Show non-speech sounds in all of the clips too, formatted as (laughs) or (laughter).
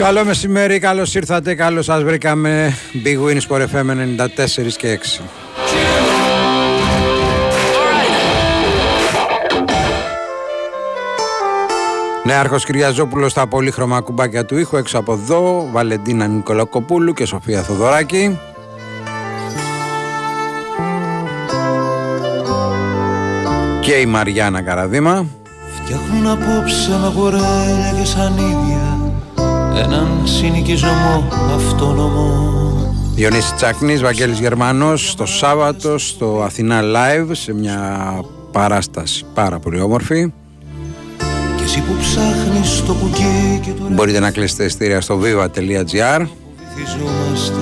Καλό μεσημέρι, καλώς ήρθατε, καλώς σας βρήκαμε. Big Win Sport FM 94 και 6. Νέαρχος Κυριαζόπουλος στα πολύχρωμα κουμπάκια του ήχου έξω από εδώ. Βαλεντίνα Νικολακοπούλου και Σοφία Θοδωράκη. Και η Μαριάννα Καραδίμα. Φτιάχνουν απόψε με γορέλια και σανίδια έναν συνοικισμό αυτόνομο Διονύσης Τσάκνης, Βαγγέλης Γερμανός το Σάββατο στο Αθηνά Live σε μια παράσταση πάρα πολύ όμορφη. Και εσύ που ψάχνεις το κουκί και το Μπορείτε να κλείσετε ειστήρια στο viva.gr βυθιζόμαστε.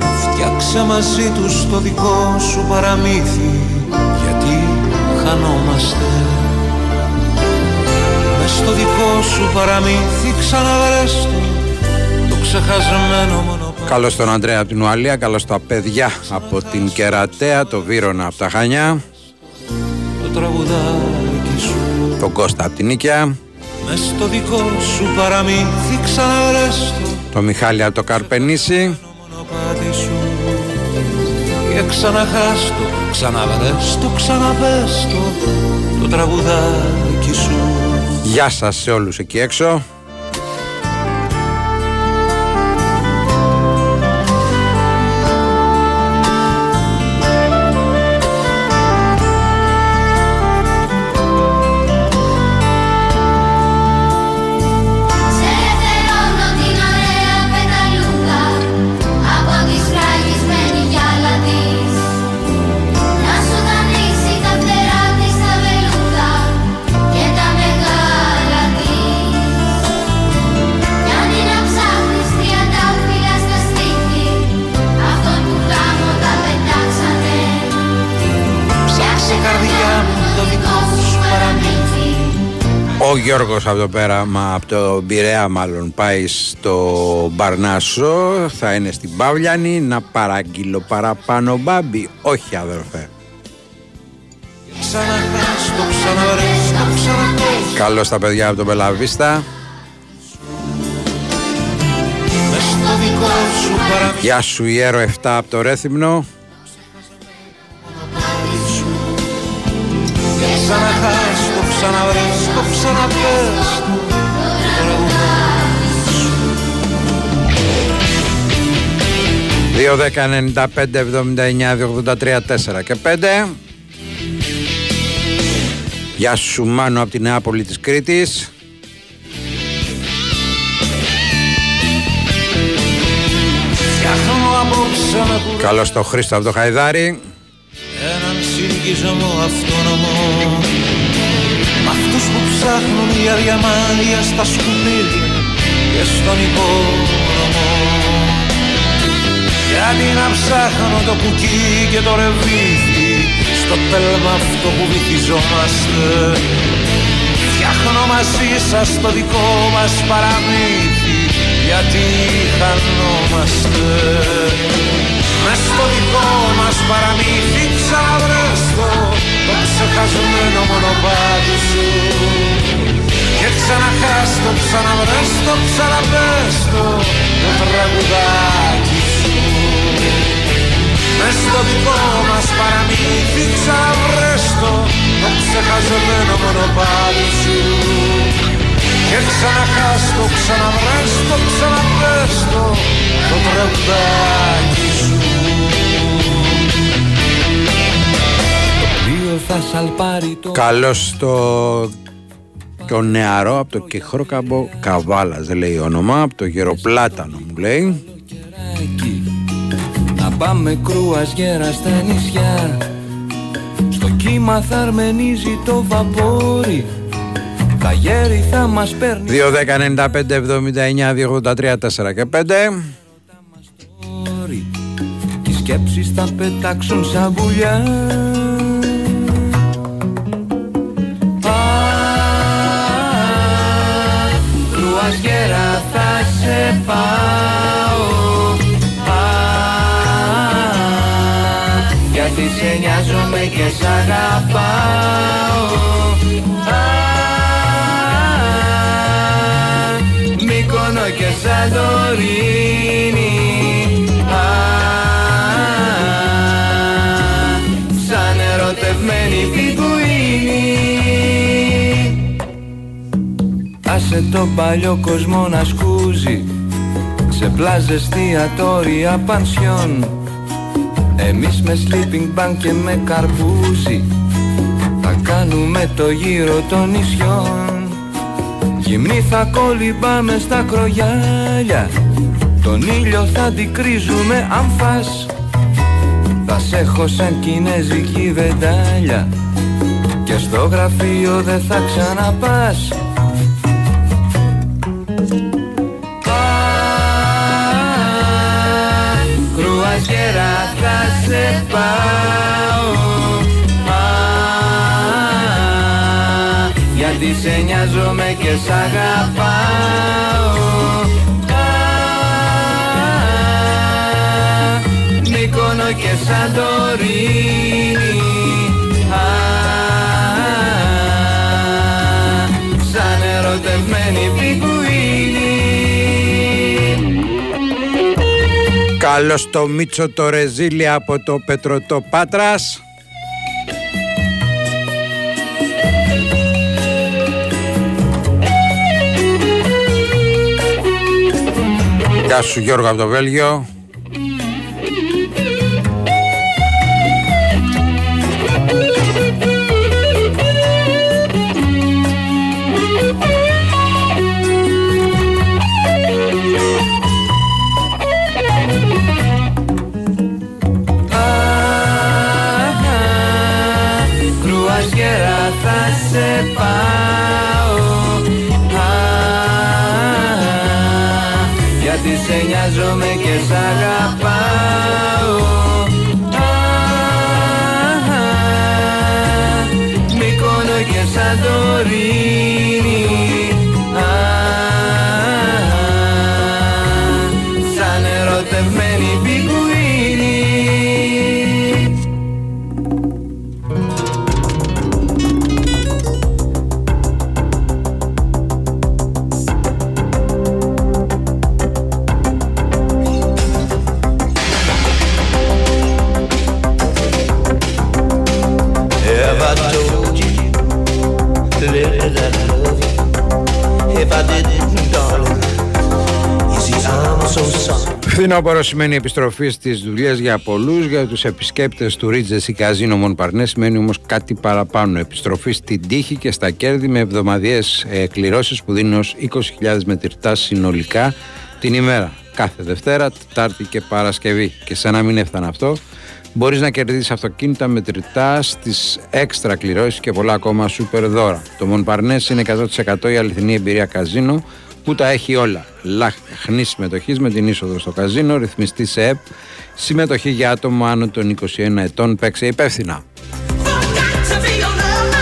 Φτιάξε μαζί τους το δικό σου παραμύθι γιατί χανόμαστε. Μες στο δικό σου παραμύθι ξαναβρες το το ξεχασμένο μονοπάτι. Καλώς τον Ανδρέα από την Ουαλία, καλώς τα παιδιά από την Κερατέα, το Βύρονα από τα Χανιά, το τραγουδάκι σου τον Κώστα από την Νίκαια, Μες στο δικό σου παραμύθι ξαναβρες το τον Μιχάλη από το Καρπενήσι, μονοπάτι σου. Και ξαναχάστο, ξαναβρες το, ξαναπες το το τραγουδάκι σου. Γεια σας σε όλους εκεί έξω. Γιώργος από το πέραμα, από το Πειραιά μάλλον, πάει στο Μπαρνάσο, θα είναι στην Παύλιανη, να παραγγείλω παραπάνω μπάμπι. Όχι αδερφέ. Ξαναχάστο, ξαναβρες το, ξαναπες Καλώς τα παιδιά από το Μπελαβίστα. Μες στο δικό σου παραμύθι Γεια σου Ιέρο 7 από το Ρέθυμνο. Και ξαναχάστο, ξαναβρες το, ξαναπες το το τραγουδάκι σου 2, 10, 95, 79, 283, 4 και 5. Γεια σου Μάνο από τη Νεάπολη της Κρήτης. Φτιάχνω απόψε με κουρά Καλώς το Χρήστο από το Χαϊδάρι. έναν συνοικισμό αυτόνομο Μ' αυτούς που ψάχνουν για διαμάντια στα σκουπίδια και στον υπόνομο Γιατί να ψάχνω το κουκί και το ρεβίθι στο τέλμα αυτό που βυθιζόμαστε. Φτιάχνω μαζί σας το δικό μας παραμύθι γιατί χανόμαστε. Μες στο δικό μας παραμύθι ξαναβρέστο το ξεχασμένο μονοπάτι σου. Και ξαναχάστο, ξαναβρέστο, ξαναπέστο το τραγουδάκι σου. Μες στο δικό μας παραμύθι ξαναβρες το το ξεχασμένο μονοπάτι σου. Και ξαναχάς το, ξαναβρες το, ξαναβρες το το τραγουδάκι θα σαλπάρει το Καλώς το το νεαρό από το Κεχρόκαμπο Καβάλας δεν λέει όνομα από το Γεροπλάτανο μου λέει. Κεράκι. Να πάμε κρούας γέρα στα νησιά. Στο κύμα θα αρμενίζει το βαπόρι. Τα γέρι θα μας παίρνει 2, 10, 95, 79, 283, 4 και 5 όρι Οι σκέψεις θα πετάξουν σαν πουλιά πάω. Α, γιατί σε νοιάζομαι και σ' αγαπάω. Α, Μύκονο και Σαντορίνη Α, σαν ερωτευμένη πιγκουίνη Άσε τον παλιό κόσμο να σκούζει Σε πλάζες, εστιατόρια, πανσιόν. Εμείς με sleeping bag και με καρπούζι Θα κάνουμε το γύρο των νησιών. Γυμνή θα κολυμπάμε στα κρογιάλια Τον ήλιο θα αντικρίζουμε αν φας Θα σε έχω σαν κινέζικη βεντάλια Και στο γραφείο δεν θα ξαναπάς σε πάω. Α, Γιατί σε νοιάζομαι και σ' αγαπάω. Α, Μύκονο και Σαντορίνη Καλώς το Μίτσο το Ρεζίλι από το Πετρωτό Πάτρας. Γεια σου Γιώργο από το Βέλγιο θα Φθινόπωρο σημαίνει επιστροφή στις δουλειές για πολλούς. Για τους επισκέπτες του Ρίτζες ή Καζίνο Μονπαρνέ σημαίνει όμως κάτι παραπάνω. Επιστροφή στην τύχη και στα κέρδη με εβδομαδιαίες εκκληρώσει που δίνουν ως 20.000 μετρητά συνολικά την ημέρα. Κάθε Δευτέρα, Τετάρτη και Παρασκευή. Και σαν να μην έφτανε αυτό, μπορείς να κερδίσεις αυτοκίνητα μετρητά στις έξτρα κληρώσεις και πολλά ακόμα σούπερ δώρα. Το Μονπαρνέ είναι 100% η αληθινή εμπειρία καζίνο που τα έχει όλα. Λαχνή συμμετοχής με την είσοδο στο καζίνο, ρυθμιστή σε ΕΠ, συμμετοχή για άτομα άνω των 21 ετών, παίξε υπεύθυνα. Forgot to be your lover.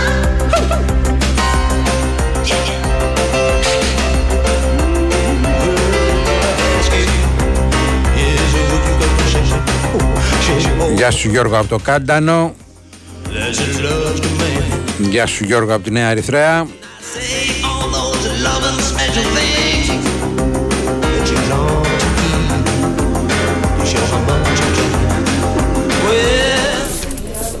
Γεια σου Γιώργο από το Κάντανο. There's a love to man. Γεια σου Γιώργο από τη Νέα Ερυθρέα.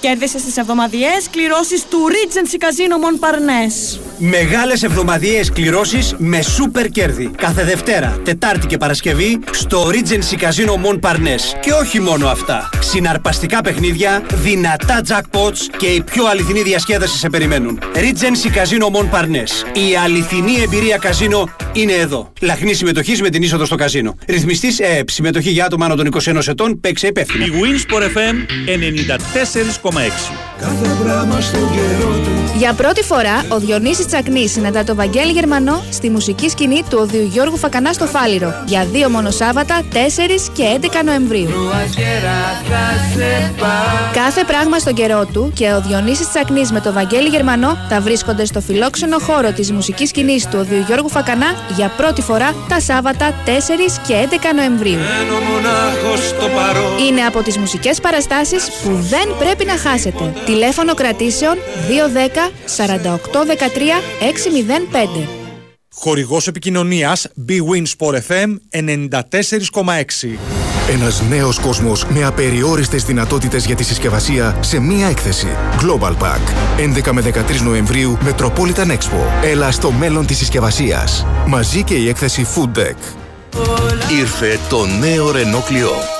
κέρδισε στις εβδομαδιαίες κληρώσεις του Regency Casino Montparnasse. Μεγάλες εβδομαδιαίες κληρώσεις με σούπερ κέρδη. Κάθε Δευτέρα, Τετάρτη και Παρασκευή στο Regency Casino Montparnasse. Και όχι μόνο αυτά. Συναρπαστικά παιχνίδια, δυνατά jackpots και η πιο αληθινή διασκέδαση σε περιμένουν. Regency Casino Montparnasse. Η αληθινή εμπειρία καζίνο είναι εδώ. Λαχνή συμμετοχή με την είσοδο στο καζίνο. Ρυθμιστής ΕΕΠ. Συμμετοχή για άτομα άνω των 21 ετών. Παίξε υπεύθυνα. Η Winsport FM 94,6. Κάθε πράγμα στον καιρό του Για πρώτη φορά, ο Διονύσης Τσακνής συναντά το Βαγγέλη Γερμανό στη μουσική σκηνή του Οδείου Γιώργου Φακανά στο Φάληρο για δύο μόνο Σάββατα, 4 και 11 Νοεμβρίου. Κάθε πράγμα στον καιρό του και ο Διονύσης Τσακνής με το Βαγγέλη Γερμανό θα βρίσκονται στο φιλόξενο χώρο της μουσικής σκηνής του Οδείου Γιώργου Φακανά για πρώτη φορά τα Σάββατα 4 και 11 Νοεμβρίου. Μένω μονάχος στο παρόν Είναι από τις μουσικές παραστάσεις που δεν πρέπει να χάσετε. Τηλέφωνο κρατήσεων 210 48 13 605. Χορηγός επικοινωνίας Bwin Sport FM 94,6. Ένας νέος κόσμος με απεριόριστες δυνατότητες για τη συσκευασία σε μία έκθεση. Global Pack. 11 με 13 Νοεμβρίου Metropolitan Expo. Έλα στο μέλλον της συσκευασίας. Μαζί και η έκθεση Food Deck. Ήρθε το νέο Renault Clio.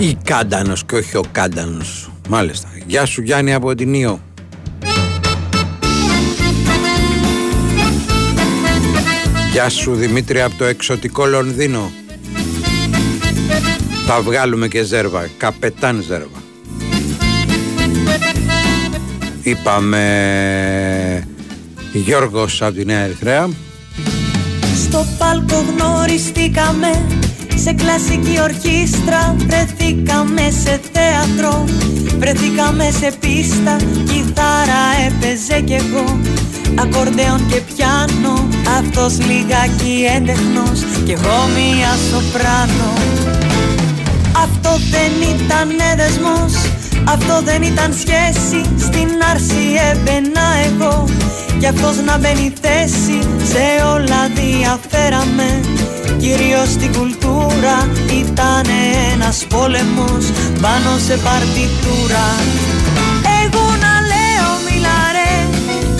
Ή Κάντανος και όχι ο Κάντανος. Μάλιστα. Γεια σου Γιάννη από την Ήο. Γεια σου Δημήτρη από το εξωτικό Λονδίνο. Θα βγάλουμε και ζέρβα. Καπετάν ζέρβα. Είπαμε Γιώργος από τη Νέα Ερυθρέα. Στο πάλκο γνωριστήκαμε σε κλασική ορχήστρα. Βρεθήκαμε σε θέατρο Βρεθήκαμε σε πίστα. Κιθάρα έπαιζε κι εγώ Ακορντεόν και πιάνο. Αυτός λιγάκι έντεχνος Κι εγώ μία σοπράνο. Αυτό δεν ήταν δεσμός Αυτό δεν ήταν σχέση. Στην άρση έμπαινα εγώ Κι αυτός να μπαίνει θέση. Σε όλα διαφέραμε Κυρίως στην κουλτούρα. Ήταν ένας πόλεμος πάνω σε παρτιτούρα. Εγώ να λέω μιλαρέ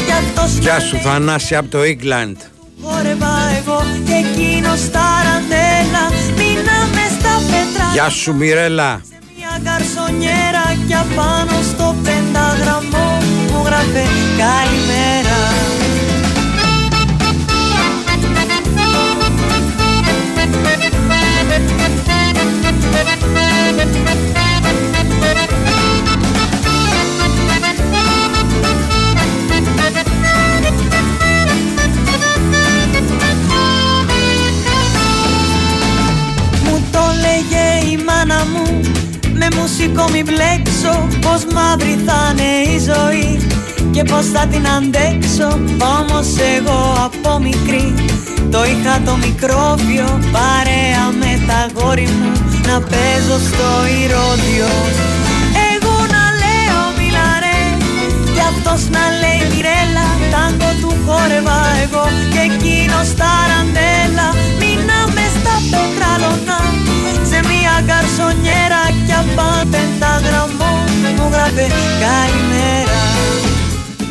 κι αυτός Γεια σου Θανάση από το Ίγκλαντ. χόρευα εγώ και εκείνος τα ραντέλα. Μείναμε στα πέτρα. Γεια σου Μιρέλα. μια καρσονιέρα κι απάνω στο πενταγραμμό μου γράφε καλημέρα η μάνα μου. Με μουσικό μη μπλέξω Πως μαύρη θα είναι η ζωή. Και πως θα την αντέξω Όμως εγώ από μικρή. Το είχα το μικρόβιο Παρέα με τα γόρι μου. Να παίζω στο ηρώδιο Μου γράφε καλημέρα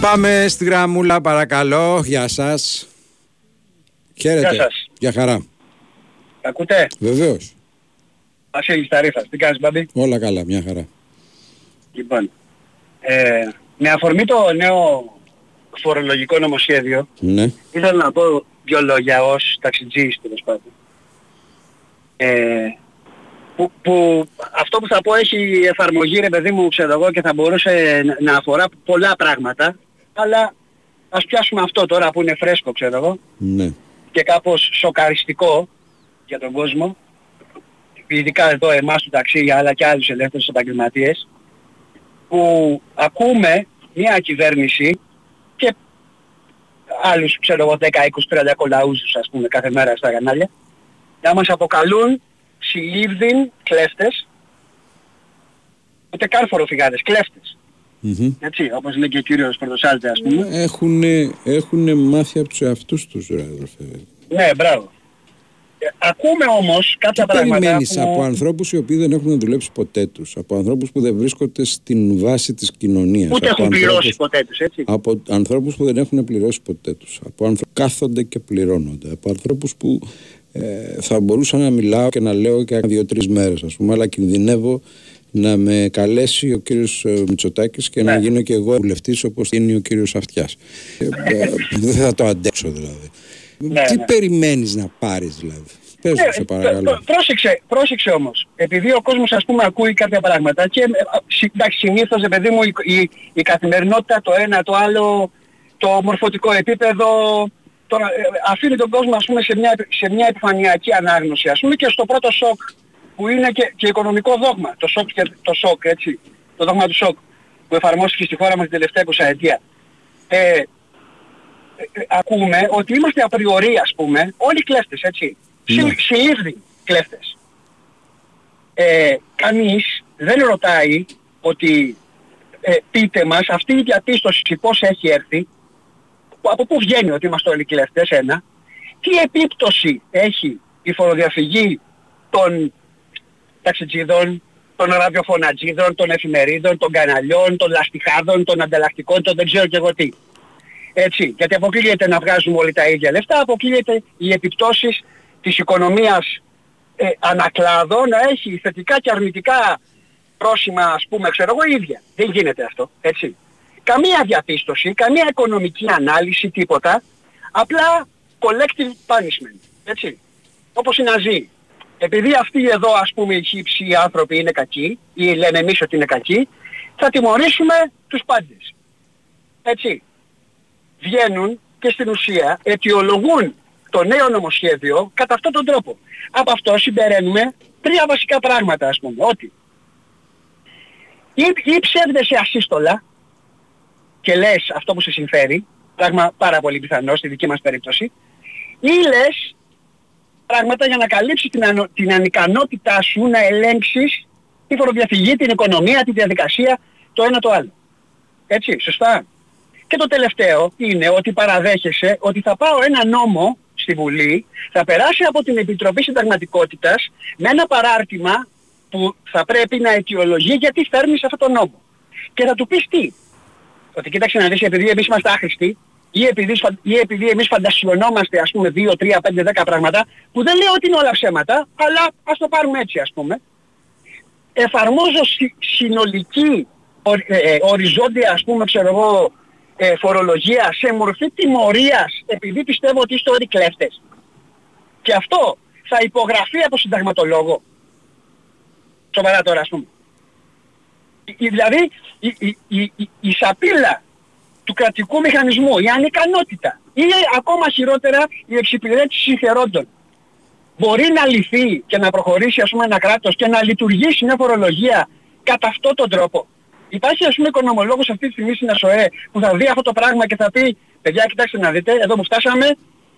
Πάμε στη γραμμούλα παρακαλώ. Γεια σας. Χαίρετε. Γεια σας. Γεια χαρά. Ακούτε, Βεβαίως. Βασίλης Ταρίφας. Τι κάνεις Μπαμπή. Όλα καλά. Μια χαρά. Λοιπόν, ε, με αφορμή το νέο φορολογικό νομοσχέδιο, Ναι. ήθελα να πω δύο λόγια ως ταξιτζής τέλος πάντων. Ε, που, που αυτό που θα πω έχει εφαρμογή ρε παιδί μου ξέρω εγώ και θα μπορούσε να- να αφορά πολλά πράγματα. Αλλά ας πιάσουμε αυτό τώρα που είναι φρέσκο ξέρω εγώ. Ναι. και κάπως σοκαριστικό για τον κόσμο. Ειδικά εδώ εμάς του ταξί αλλά και άλλους ελεύθερους επαγγελματίες. Που ακούμε μια κυβέρνηση και άλλους ξέρω εγώ 10, 20, 30 κολαούζους ας πούμε κάθε μέρα στα κανάλια να μας αποκαλούν συλλήβδιν κλέφτες ούτε καν φοροφυγάδες, κλέφτες. Μμμ. Έτσι, όπως λέει και ο κύριος Πρωτοσάλτε ας πούμε. Έχουν, έχουν μάθει από τους εαυτούς τους, ρε αδερφέ. Ναι, μπράβο. Ε, ακούμε όμως κάποια Τι πράγματα περιμένεις που... από ανθρώπους οι οποίοι δεν έχουν δουλέψει ποτέ τους, από ανθρώπους που δεν βρίσκονται στην βάση της κοινωνίας. Ούτε από έχουν πληρώσει ανθρώπους- ποτέ τους, έτσι. Από ανθρώπους που δεν έχουν πληρώσει ποτέ τους. Από ανθρώπους που κάθονται και πληρώνονται. Από ανθρώπους που ε, θα μπορούσα να μιλάω και να λέω και δύο-τρεις μέρες ας πούμε, αλλά κινδυνεύω να με καλέσει ο κύριος ε, Μητσοτάκης και να Ναι. γίνω και εγώ βουλευτής όπως είναι ο κύριος Αυτιάς. Ε, ε, δεν θα το αντέξω δηλαδή. Ναι, Τι ναι. περιμένεις να πάρεις δηλαδή; Πες Ναι, μου σε πρό- παρακαλώ. πρό- πρόσεξε, πρόσεξε όμως. Επειδή ο κόσμος ας πούμε ακούει κάποια πράγματα και ε, α, συ- εντάξει συνήθως ρε παιδί μου η, η, η καθημερινότητα το ένα το άλλο το μορφωτικό επίπεδο το, ε, αφήνει τον κόσμο ας πούμε σε μια, σε μια επιφανειακή ανάγνωση ας πούμε και στο πρώτο σοκ που είναι και, και οικονομικό δόγμα το σοκ, και- το σοκ έτσι το δόγμα του σοκ που εφαρμόστηκε στη χώρα μας την τελευταία 20 ετία. Ε, ε, ε, ακούμε ότι είμαστε απριορί ας πούμε όλοι κλέφτες έτσι. Ναι. Συ, συλλήφθη κλέφτες. Ε, κανείς δεν ρωτάει ότι ε, πείτε μας αυτή η διαπίστωση πώς έχει έρθει, που- από πού βγαίνει ότι είμαστε όλοι κλέφτες ένα, τι επίπτωση έχει η φοροδιαφυγή των ταξιτζίδων, των ραδιοφωνατζίδων, των εφημερίδων, των καναλιών, των λαστιχάδων, των ανταλλακτικών, των δεν ξέρω και εγώ τι. Έτσι, γιατί αποκλείεται να βγάζουμε όλοι τα ίδια λεφτά, αποκλείεται οι επιπτώσεις της οικονομίας ε, ανακλάδο να έχει θετικά και αρνητικά πρόσημα ας πούμε ξέρω εγώ ίδια. Δεν γίνεται αυτό, έτσι. Καμία διαπίστωση, καμία οικονομική ανάλυση, τίποτα. Απλά collective punishment, έτσι. Όπως οι Ναζί. Επειδή αυτοί εδώ ας πούμε οι χύψοι οι άνθρωποι είναι κακοί ή λένε εμείς ότι είναι κακοί, θα τιμωρήσουμε τους πάντες. Έτσι. Βγαίνουν και στην ουσία αιτιολογούν το νέο νομοσχέδιο κατά αυτόν τον τρόπο. Από αυτό συμπεραίνουμε τρία βασικά πράγματα ας πούμε. Ότι ή, ή ψεύδεσαι ασύστολα και λες αυτό που σε συμφέρει, πράγμα πάρα πολύ πιθανό στη δική μας περίπτωση, ή λες πράγματα για να καλύψεις την, ανο- την ανικανότητά σου να ελέγξεις τη φοροδιαφυγή, την οικονομία, τη διαδικασία, το ένα το άλλο. Έτσι, σωστά. Και το τελευταίο είναι ότι παραδέχεσαι ότι θα πάω ένα νόμο στη Βουλή, θα περάσει από την Επιτροπή Συνταγματικότητας με ένα παράρτημα που θα πρέπει να αιτιολογεί γιατί φέρνεις αυτό το νόμο. Και θα του πεις τι; Ότι κοίταξε να δεις επειδή εμείς είμαστε άχρηστοι ή επειδή, σφαν- ή επειδή εμείς φαντασιωνόμαστε ας πούμε 2, 3, 5, 10 πράγματα που δεν λέω ότι είναι όλα ψέματα αλλά ας το πάρουμε έτσι ας πούμε εφαρμόζω συ- συνολική ορι- ε, ε, οριζόντια ας πούμε ξέρω εγώ ε, φορολογία σε μορφή τιμωρίας επειδή πιστεύω ότι είστε όλοι κλέφτες. Και αυτό θα υπογραφεί από συνταγματολόγο. Σοβαρά τώρα ας πούμε. Η- η- Δηλαδή η, η, η, η, η σαπίλα του κρατικού μηχανισμού, η ανικανότητα ή ακόμα χειρότερα η εξυπηρέτηση συμφερόντων μπορεί να λυθεί και να προχωρήσει ας πούμε ένα κράτος και να λειτουργήσει μια φορολογία κατά αυτόν τον τρόπο. Υπάρχει ας πούμε οικονομολόγος αυτή τη στιγμή στην ΑΣΟΕ που θα δει αυτό το πράγμα και θα πει παιδιά κοιτάξτε να δείτε εδώ που φτάσαμε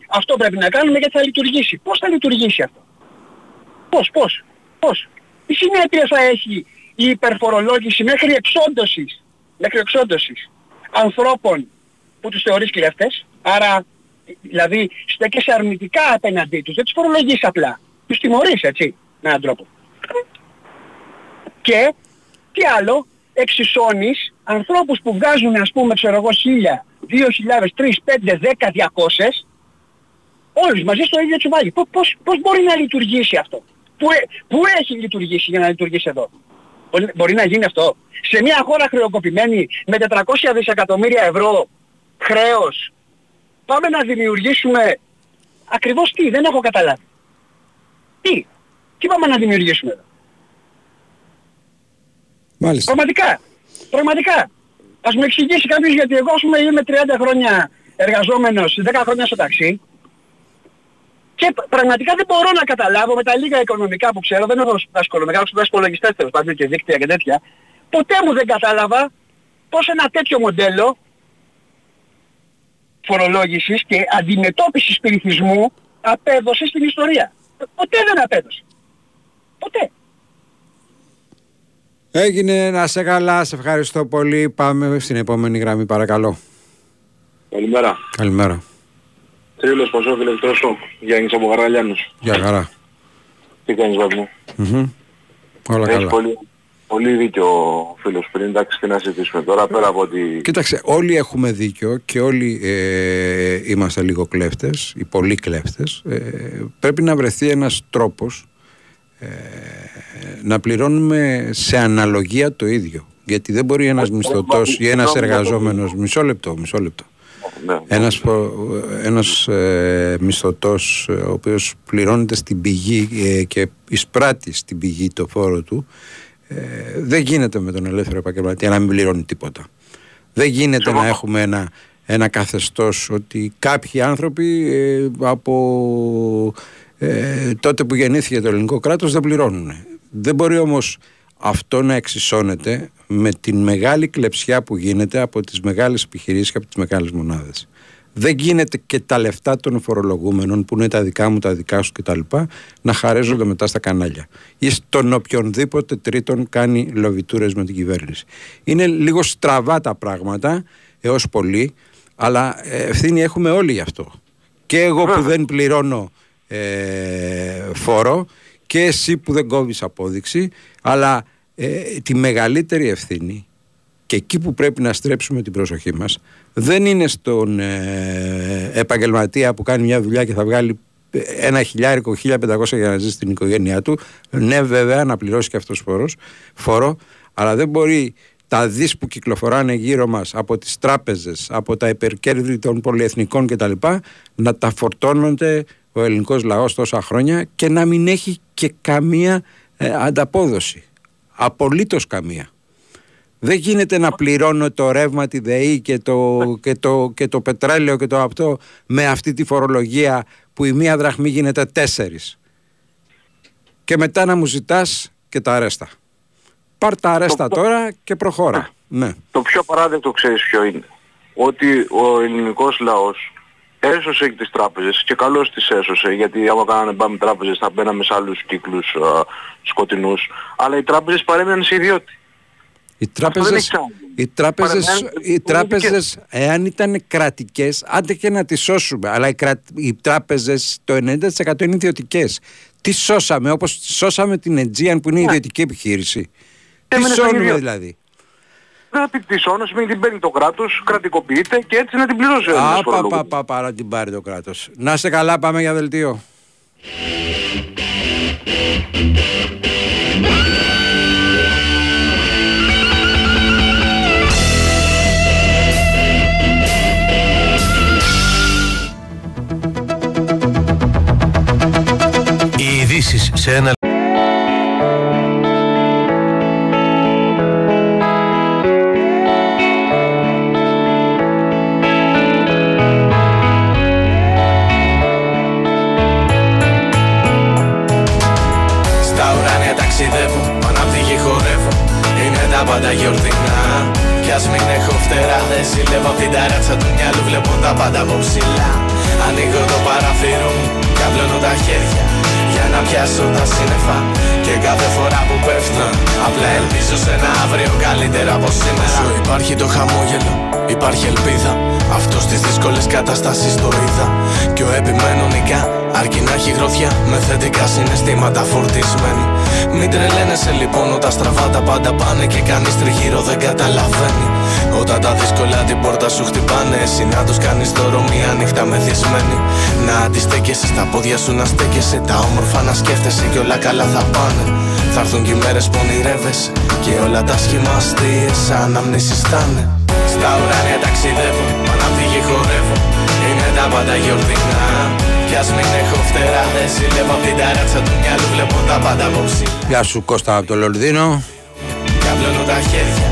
αυτό πρέπει να κάνουμε γιατί θα λειτουργήσει. Πώς θα λειτουργήσει αυτό; Πώς, πώς, πώς; Τι συνέπειες θα έχει η υπερφορολόγηση μέχρι εξόντωσης, μέχρι εξόντωσης ανθρώπων που τους θεωρείς κλέφτες, άρα δηλαδή στέκεσαι αρνητικά απέναντί τους, δεν τους φορολογείς απλά, τους τιμωρείς έτσι, με έναν τρόπο. Και τι άλλο, εξισώνεις ανθρώπους που βγάζουν ας πούμε ξέρω εγώ 1000, 2000, 3, 5, 10, 200 όλους μαζί στο ίδιο τσουβάλι. Πώς, πώς, πώς μπορεί να λειτουργήσει αυτό; Πού, ε- πού έχει λειτουργήσει για να λειτουργήσει εδώ; Μπορεί, μπορεί να γίνει αυτό. Σε μια χώρα χρεοκοπημένη με 400 δισεκατομμύρια ευρώ χρέος πάμε να δημιουργήσουμε ακριβώς τι, δεν έχω καταλάβει. Τι, τι πάμε να δημιουργήσουμε εδώ; Μάλιστα. Πραγματικά. Πραγματικά. Ας μου εξηγήσει κάποιος γιατί εγώ ας πούμε είμαι 30 χρόνια εργαζόμενος, 10 χρόνια στο ταξί και π- πραγματικά δεν μπορώ να καταλάβω με τα λίγα οικονομικά που ξέρω, δεν έχω σπουδάσει οικονομικά, έχω σπουδάσει υπολογιστές τέλος πάντων και δίκτυα και τέτοια, ποτέ μου δεν κατάλαβα πώς ένα τέτοιο μοντέλο φορολόγησης και αντιμετώπισης πληθυσμού απέδωσε στην ιστορία. Ποτέ δεν απέδωσε. Ποτέ. Έγινε να σε καλά, σε ευχαριστώ πολύ. Πάμε στην επόμενη γραμμή παρακαλώ. Καλημέρα. Καλημέρα. Τρίλος Πασόκ ηλεκτρόσοκ. Γιάννης από Γαραλιάνους. Γεια χαρά. Τι κάνεις Βαγνού. Μμμ. Όλα Έχεις καλά. πολύ, πολύ δίκιο ο φίλος πριν. Εντάξει τι να συζητήσουμε τώρα πέρα από ότι... Κοίταξε, όλοι έχουμε δίκιο και όλοι ε, είμαστε λίγο κλέφτες, ή πολλοί κλέφτες. Ε, πρέπει να βρεθεί ένας τρόπος ε, να πληρώνουμε σε αναλογία το ίδιο. Γιατί δεν μπορεί ένας μισθωτός ή ένας εργαζόμενος... Μισό λεπτό, μισό λεπτό. Ναι. Ένας, πο- ένας ε, μισθωτός ε, ο οποίος πληρώνεται στην πηγή ε, και εισπράττει στην πηγή το φόρο του ε, δεν γίνεται με τον ελεύθερο επαγγελματία να μην πληρώνει τίποτα. Δεν γίνεται να έχουμε ένα, ένα καθεστώς ότι κάποιοι άνθρωποι ε, από ε, τότε που γεννήθηκε το ελληνικό κράτος δεν πληρώνουν. Δεν μπορεί όμως αυτό να εξισώνεται με την μεγάλη κλεψιά που γίνεται από τις μεγάλες επιχειρήσεις και από τις μεγάλες μονάδες. Δεν γίνεται και τα λεφτά των φορολογούμενων που είναι τα δικά μου, τα δικά σου κτλ. να χαρίζονται μετά στα κανάλια ή στον οποιονδήποτε τρίτον κάνει λοβιτούρες με την κυβέρνηση. Είναι λίγο στραβά τα πράγματα έως πολύ, αλλά ε, ευθύνη έχουμε όλοι γι' αυτό. Και εγώ που δεν πληρώνω ε, φόρο και εσύ που δεν κόβεις απόδειξη, αλλά ε, τη μεγαλύτερη ευθύνη και εκεί που πρέπει να στρέψουμε την προσοχή μας δεν είναι στον ε, επαγγελματία που κάνει μια δουλειά και θα βγάλει ένα χιλιάρικο, 1500 για να ζήσει στην οικογένειά του. Ναι, βέβαια, να πληρώσει και αυτός φόρος, φόρο, αλλά δεν μπορεί τα δις που κυκλοφοράνε γύρω μας από τις τράπεζες, από τα υπερκέρδη των πολυεθνικών κτλ. να τα φορτώνονται ο ελληνικός λαός τόσα χρόνια και να μην έχει και καμία ε, ανταπόδοση. Απολύτως καμία. Δεν γίνεται να πληρώνω το ρεύμα, τη ΔΕΗ και το, και, το, και το πετρέλαιο και το αυτό με αυτή τη φορολογία που η μία δραχμή γίνεται τέσσερις. Και μετά να μου ζητάς και τα αρέστα. Πάρ τα αρέστα τώρα και προχώρα. Ναι. Το πιο παράδεκτο ξέρεις ποιο είναι. Ότι ο ελληνικός λαός έσωσε και τις τράπεζες και καλώς τις έσωσε γιατί άμα κάνανε πάμε τράπεζες θα μπαίναμε σε άλλους κύκλους α, σκοτεινούς αλλά οι τράπεζες παρέμειναν σε ιδιώτη. Οι δεν τράπεζες, έχει ξαναγίνει. οι τράπεζες, Παραμένουν οι τράπεζες εάν ήταν κρατικές, άντε και να τις σώσουμε, αλλά οι, κρα... οι τράπεζες το 90% είναι ιδιωτικές. Τι σώσαμε, όπως σώσαμε την Aegean που είναι ιδιωτική επιχείρηση. Τι Έμενε στο σώνουμε ίδιο. δηλαδή; Δεν θα πει τη σώνω, σημαίνει την παίρνει το κράτος, κρατικοποιείται και έτσι να την πληρώσει ο Έλληνας Α, πα, φορολογούμενος. πα, πα, παρά την πάρει το κράτος. Να είστε καλά, πάμε για δελτίο. Οι ειδήσεις σε ένα πάντα γιορτινά. Κι ας μην έχω φτερά Δεν ζηλεύω απ' την ταράτσα του μυαλού Βλέπω τα πάντα από ψηλά. Ανοίγω το παραθύρο μου Καπλώνω τα χέρια Για να πιάσω τα σύννεφα. Και κάθε φορά που πέφτω Απλά ελπίζω σε ένα αύριο καλύτερα από σήμερα. Όσο υπάρχει το χαμόγελο Υπάρχει ελπίδα. Αυτό στις δύσκολες καταστάσεις το είδα. Και ο επιμένω νικά Αρκεί να έχει γροθιά με θετικά συναισθήματα φορτισμένη. Μην τρελαίνεσαι λοιπόν όταν στραβά τα πάντα πάνε Και κανείς τριγύρω δεν καταλαβαίνει. Όταν τα δύσκολα την πόρτα σου χτυπάνε Εσύ να τους κάνεις δώρο μία νύχτα μεθυσμένη. Να αντιστέκεσαι στα πόδια σου να στέκεσαι Τα όμορφα να σκέφτεσαι και όλα καλά θα πάνε. Θα έρθουν και οι μέρες που ονειρεύεσαι Και όλα τα σχήμα αστείες αναμνήσεις θα είναι Στα ουράνια ταξιδεύω, πάνω απ' τη γη χορεύω. Είναι τα πάντα γιορτινά Κι ας μην έχω φτερά δεν ζηλεύω απ' την ταράτσα του μυαλού. Βλέπω τα πάντα από ψηλά Γεια σου Κώστα από το Λονδίνο. Καπλώνω τα χέρια.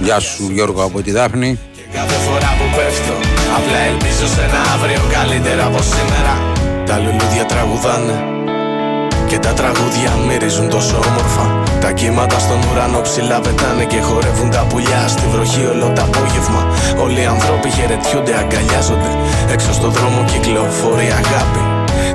Γεια σου Γιώργο από τη Δάφνη. Κάθε φορά που πέφτω Απλά ελπίζω σε ένα αύριο καλύτερα από σήμερα. Τα λουλούδια τραγουδάνε και τα τραγούδια μυρίζουν τόσο όμορφα. Τα κύματα στον ουρανό ψηλά πετάνε Και χορεύουν τα πουλιά στη βροχή όλο το απόγευμα. Όλοι οι άνθρωποι χαιρετιούνται, αγκαλιάζονται. Έξω στο δρόμο κυκλοφορεί αγάπη.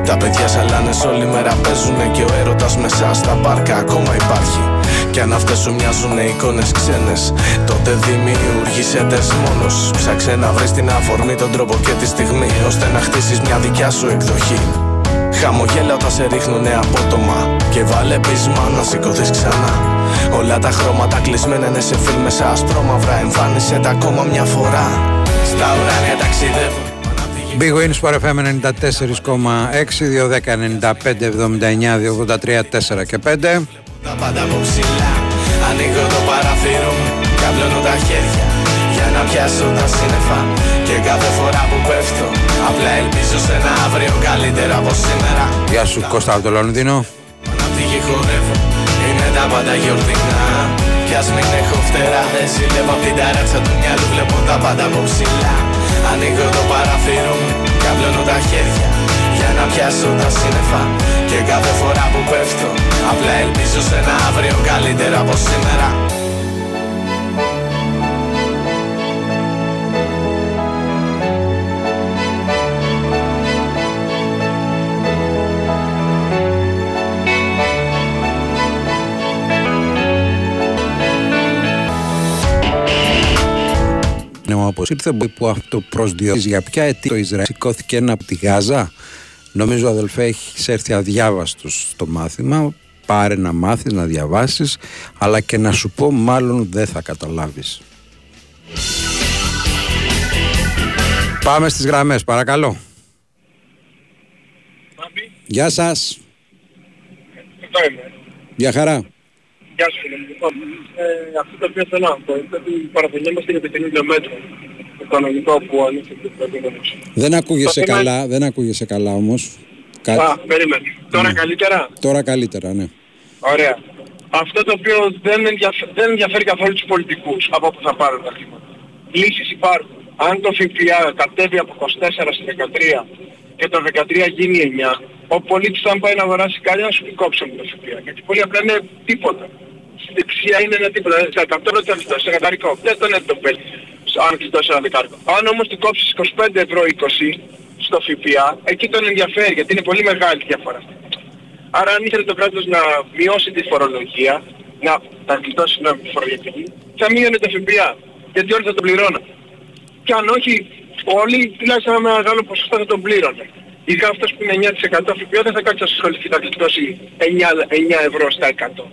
Τα παιδιά σαλάνε όλη μέρα παίζουνε Και ο έρωτας μέσα στα πάρκα ακόμα υπάρχει. Κι αν αυτές σου μοιάζουν εικόνες ξένες Τότε δημιουργήσε τες μόνος. Ψάξε να βρεις την αφορμή, τον τρόπο και τη στιγμή Ώστε να χτίσεις μια δικιά σου εκδοχή Χαμογέλα όταν σε ρίχνουνε απότομα. Και βάλε πείσμα να σηκωθείς ξανά Όλα τα χρώματα κλεισμένα είναι σε φιλ μέσα ασπρόμαυρα Εμφάνισε τα ακόμα μια φορά. Στα ουράνια ταξιδεύουν Big Wins for FM 94,6 210 95 79 283 4 και 5 Τα πάντα από ψηλά. Ανοίγω το παραθύρο μου. Καπλώνω τα χέρια Για να πιάσω τα σύννεφα. Και κάθε φορά που πέφτω Απλά ελπίζω σε ένα αύριο καλύτερα από σήμερα. Γεια σου Κώστα από το Λονδίνο. Απ' τη γη χορεύω. Είναι τα πάντα γιορτινά. Κι ας μην έχω φτερά Δεν ζηλεύω απ' την ταράτσα του μυαλού. Βλέπω τα πάντα από ψηλά. Ανοίγω το παραθύρο μου Καπλώνω τα χέρια Για να πιάσω τα σύννεφα. Και κάθε φορά που πέφτω Απλά ελπίζω σε ένα αύριο καλύτερα από σήμερα Ναι, όπως ήρθε που αυτό προσδιορίζει για ποια αιτία το Ισραήλ σηκώθηκε ένα από τη Γάζα. Νομίζω αδελφέ έχεις έρθει αδιάβαστος στο μάθημα. Πάρε να μάθεις, να διαβάσεις, αλλά και να σου πω μάλλον δεν θα καταλάβεις. Πάμε στις γραμμές, παρακαλώ. Γεια σας. Αυτό είμαι. Γεια χαρά. Γεια σου φίλε μου. Λοιπόν, ε, αυτό το οποίο θέλω να πω είναι ότι παραπονιόμαστε για το 50 μέτρο. Το κανονικό που ανοίξει το προηγούμενος. Δεν ακούγεσαι Το θέμα- καλά, δεν ακούγεσαι καλά όμως. Α, περίμενε. Τώρα καλύτερα; Τώρα καλύτερα, ναι. Ωραία. Αυτό το οποίο δεν, ενδιαφε... δεν ενδιαφέρει καθόλου τους πολιτικούς από όπου θα πάρουν τα χρήματα. Λύσεις υπάρχουν. Αν το ΦΠΑ κατέβει από 24 σε 13 και το 13 γίνει 9, ο πολίτης αν πάει να αγοράσει κάτι να σου πει κόψε μου το ΦΠΑ. Γιατί πολύ απλά είναι τίποτα. Στη δεξιά είναι ένα τίποτα. Σε 100 ευρώ τι θα σε καταρρικό. Δεν τον έτσι το παίρνει. Αν κλειτώσει ένα δεκάρικο. Αν όμως του κόψεις 25 ευρώ 20 στο ΦΠΑ, εκεί τον ενδιαφέρει γιατί είναι πολύ μεγάλη η διαφορά. Άρα αν ήθελε το κράτος να μειώσει τη φορολογία, να τα γλιτώσει να τη φοροδιαφυγή, θα μείωνε το ΦΠΑ. Γιατί όλοι θα τον πληρώναν. Και αν όχι, όλοι τουλάχιστον ένα μεγάλο ποσοστό θα τον πλήρωνε. Ειδικά αυτός που είναι 9% ΦΠΑ δεν θα κάτσει να ασχοληθεί να γλιτώσει 9, 9 ευρώ στα 100.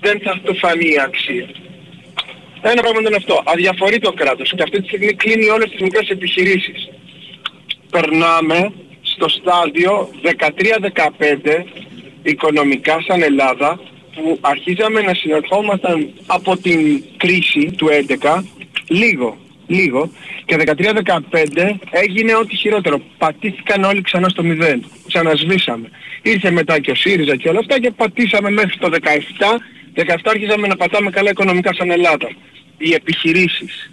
Δεν θα του φανεί η αξία. Ένα πράγμα είναι αυτό. Αδιαφορεί το κράτος και αυτή τη στιγμή κλείνει όλες τις μικρές επιχειρήσεις. Περνάμε στο στάδιο 13-15 οικονομικά σαν Ελλάδα που αρχίζαμε να συνερχόμασταν από την κρίση του 11 λίγο, λίγο και 13-15 έγινε ό,τι χειρότερο. Πατήθηκαν όλοι ξανά στο μηδέν. Ξανασβήσαμε. Ήρθε μετά και ο ΣΥΡΙΖΑ και όλα αυτά και πατήσαμε μέχρι το 17. 17 άρχιζαμε να πατάμε καλά οικονομικά σαν Ελλάδα. Οι επιχειρήσεις.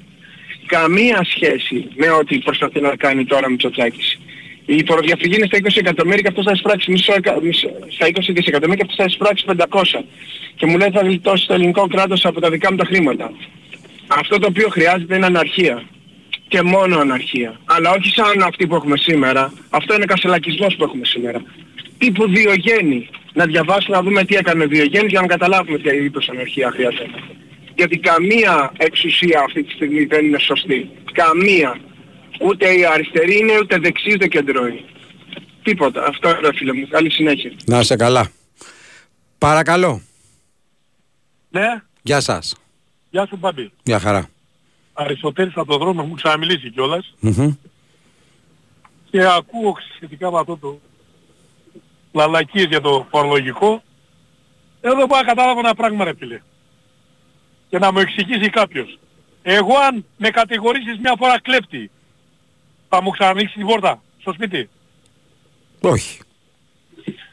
Καμία σχέση με ό,τι προσπαθεί να κάνει τώρα με Μητσοτάκης. Η φοροδιαφυγή είναι στα 20 εκατομμύρια και αυτός θα εισπράξει μισό, εκα- μισό- στα 20 δισεκατομμύρια και αυτός θα εισπράξει 500. Και μου λέει θα γλιτώσει το ελληνικό κράτος από τα δικά μου τα χρήματα. Αυτό το οποίο χρειάζεται είναι αναρχία. Και μόνο αναρχία. Αλλά όχι σαν αυτή που έχουμε σήμερα. Αυτό είναι κασελακισμός που έχουμε σήμερα. Τύπου Διογέννη. Να διαβάσουμε να δούμε τι έκανε ο Διογέννης για να καταλάβουμε τι είδους αναρχία χρειάζεται. Γιατί καμία εξουσία αυτή τη στιγμή δεν είναι σωστή. Καμία. Ούτε η αριστερή είναι, ούτε δεξί, ούτε κεντρό είναι. Τίποτα. Αυτό είναι φίλε μου. Καλή συνέχεια. Να είσαι καλά. Παρακαλώ. Ναι, Γεια σας. Γεια σου Μπάμπη. Γεια χαρά. Αριστοτέλης από το δρόμο μου ξαναμιλήσει κιόλας Μμμ. και ακούω σχετικά με αυτό το λαλακίες για το φορολογικό. Εδώ πάω να καταλάβω ένα πράγμα ρε φίλε. Και να μου εξηγήσει κάποιος. Εγώ αν με κατηγορήσεις μια φορά κλέπτη, θα μου ξανανοίξει την πόρτα στο σπίτι; Όχι.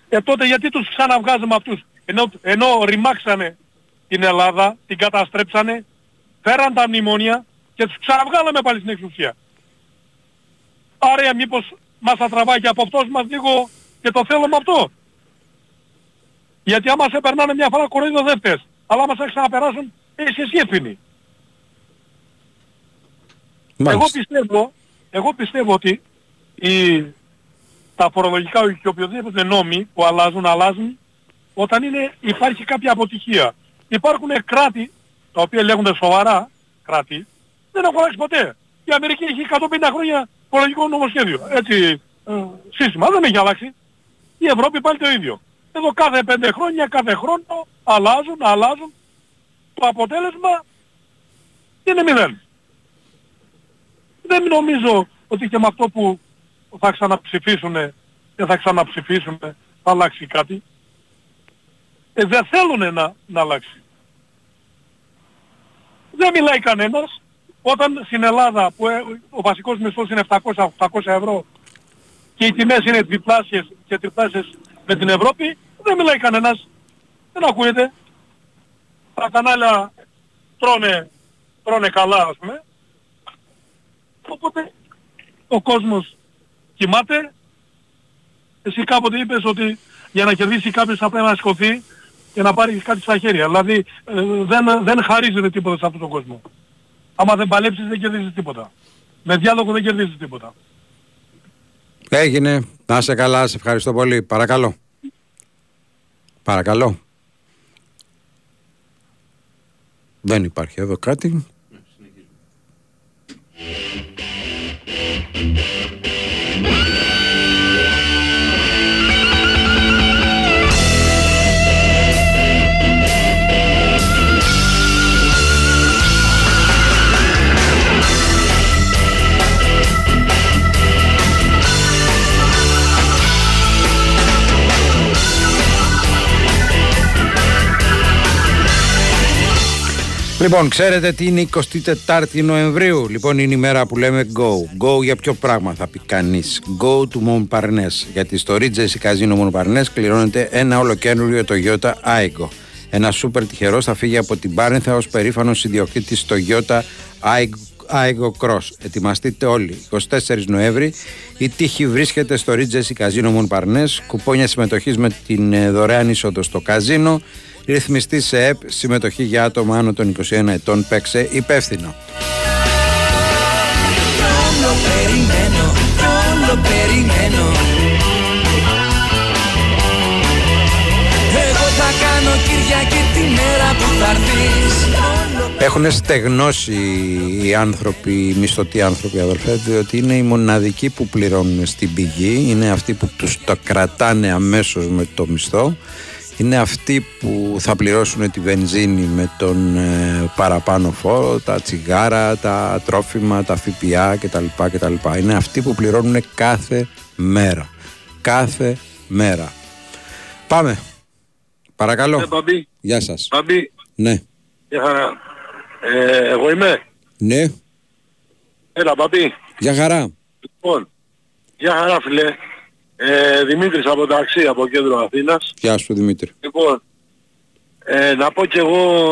Ε τότε γιατί τους ξαναβγάζουμε αυτούς. Ενώ, ενώ ρημάξανε την Ελλάδα, την καταστρέψανε, φέραν τα μνημόνια και τους ξαναβγάλαμε πάλι στην εξουσία. Άρα μήπως μας θα τραβάει και από αυτός μας λίγο και το θέλουμε αυτό. Γιατί άμα σε περνάνε μια φορά κοροϊδοδεύτες, αλλά άμα σε ξαναπεράσουν, είσαι εσύ ευθύνη. Εγώ πιστεύω, εγώ πιστεύω ότι η, τα φορολογικά και οποιοδήποτε νόμοι που αλλάζουν, αλλάζουν όταν είναι, υπάρχει κάποια αποτυχία. Υπάρχουν κράτη, τα οποία λέγονται σοβαρά κράτη, δεν έχουν αλλάξει ποτέ. Η Αμερική έχει 150 χρόνια φορολογικό νομοσχέδιο. Έτσι, ε, σύστημα. Δεν έχει αλλάξει. Η Ευρώπη πάλι το ίδιο. Εδώ κάθε 5 χρόνια, κάθε χρόνο αλλάζουν, αλλάζουν. Το αποτέλεσμα είναι μηδέν. Δεν νομίζω ότι και με αυτό που θα ξαναψηφίσουν και θα ξαναψηφίσουν θα αλλάξει κάτι. Ε, δεν θέλουν να, να αλλάξει. Δεν μιλάει κανένας όταν στην Ελλάδα που ε, ο βασικός μισθός είναι 700-800 ευρώ και οι τιμές είναι διπλάσιες και τριπλάσιες με την Ευρώπη, δεν μιλάει κανένας. Δεν ακούγεται. Τα κανάλια τρώνε, τρώνε καλά ας πούμε. Οπότε ο κόσμος κοιμάται. Εσύ κάποτε είπες ότι για να κερδίσει κάποιος θα πρέπει να σηκωθεί και να πάρεις κάτι στα χέρια. Δηλαδή ε, δεν, δεν χαρίζεται τίποτα σε αυτόν τον κόσμο. Άμα δεν παλέψεις δεν κερδίζεις τίποτα. Με διάλογο δεν κερδίζεις τίποτα. Έγινε. Να είσαι καλά. Σε ευχαριστώ πολύ. Παρακαλώ. Παρακαλώ. Δεν υπάρχει εδώ κάτι. Λοιπόν, ξέρετε τι είναι 24η Νοεμβρίου; Λοιπόν, είναι η μέρα που λέμε go. Go για ποιο πράγμα θα πει κανείς. Go to Montparnasse. Γιατί στο Regency Casino Montparnasse κληρώνεται ένα ολοκένουργιο Toyota Aigo. Ένα σούπερ τυχερός θα φύγει από την Πάρνηθα ως περήφανος ιδιοκτήτης Toyota Aigo Cross. Ετοιμαστείτε όλοι. 24 Νοέμβρη η τύχη βρίσκεται στο Regency Casino Montparnasse. Κουπόνια συμμετοχής με την ε, δωρεάν είσοδο στο καζίνο ρυθμιστής σε ΕΠ, συμμετοχή για άτομα άνω των 21 ετών, παίξε υπεύθυνο. Έχουν στεγνώσει οι άνθρωποι, οι μισθωτοί άνθρωποι αδελφέ, διότι είναι οι μοναδικοί που πληρώνουν στην πηγή, είναι αυτοί που τους το κρατάνε αμέσως με το μισθό είναι αυτοί που θα πληρώσουν τη βενζίνη με τον ε, παραπάνω φόρο, τα τσιγάρα, τα τρόφιμα, τα ΦΠΑ κτλ. κτλ. Είναι αυτοί που πληρώνουν κάθε μέρα. Κάθε μέρα. Πάμε. Παρακαλώ. Ναι, Μπαμπή. Γεια σας. Μπαμπή. Ναι. Γεια χαρά. Ε, εγώ είμαι; Ναι. Έλα, Μπαμπή. Γεια χαρά. Λοιπόν, γεια χαρά φίλε. Ε, Δημήτρης από ταξί από κέντρο Αθήνας. Γεια σου Δημήτρη. Λοιπόν, ε, να πω και εγώ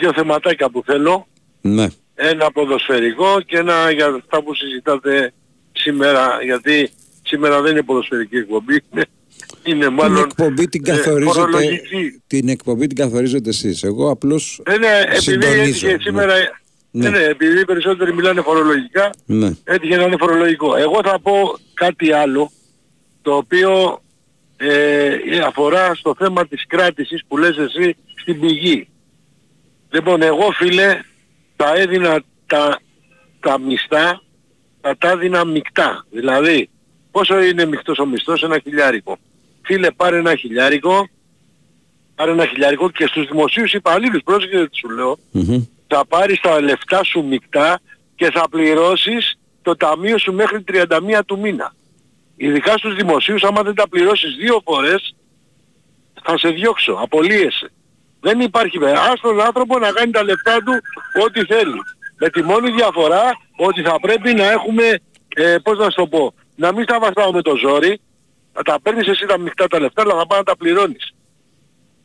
δύο θεματάκια που θέλω. Ναι. Ένα ποδοσφαιρικό και ένα για αυτά που συζητάτε σήμερα, γιατί σήμερα δεν είναι ποδοσφαιρική εκπομπή. (laughs) Είναι μάλλον την εκπομπή την ε, καθορίζετε, φορολογική. την εκπομπή την καθορίζετε εσείς. Εγώ απλώς Ε, ναι, επειδή συντονίζω. έτυχε σήμερα... Ναι. Ναι. ναι, επειδή οι περισσότεροι μιλάνε φορολογικά, Ναι. έτυχε να είναι φορολογικό. Εγώ θα πω κάτι άλλο, το οποίο ε, αφορά στο θέμα της κράτησης που λες εσύ στην πηγή. Λοιπόν, εγώ φίλε, τα έδινα τα, τα μισθά, θα τα έδινα μεικτά. Δηλαδή, πόσο είναι μεικτός ο μισθός, ένα χιλιάρικο. Φίλε, πάρε ένα χιλιάρικο, πάρε ένα χιλιάρικο και στους δημοσίους υπαλλήλους, πρόσεχε τι σου λέω, θα πάρεις τα λεφτά σου μεικτά και θα πληρώσεις το ταμείο σου μέχρι 31 του μήνα. Ειδικά στους δημοσίους, άμα δεν τα πληρώσεις δύο φορές, θα σε διώξω, απολύεσαι. Δεν υπάρχει βέβαια. Ας τον άνθρωπο να κάνει τα λεφτά του ό,τι θέλει. Με τη μόνη διαφορά ότι θα πρέπει να έχουμε, ε, πώς να σου το πω, να μην τα βαστάω με το ζόρι, να τα παίρνεις εσύ τα μεικτά τα λεφτά, αλλά θα πάνε να τα πληρώνεις.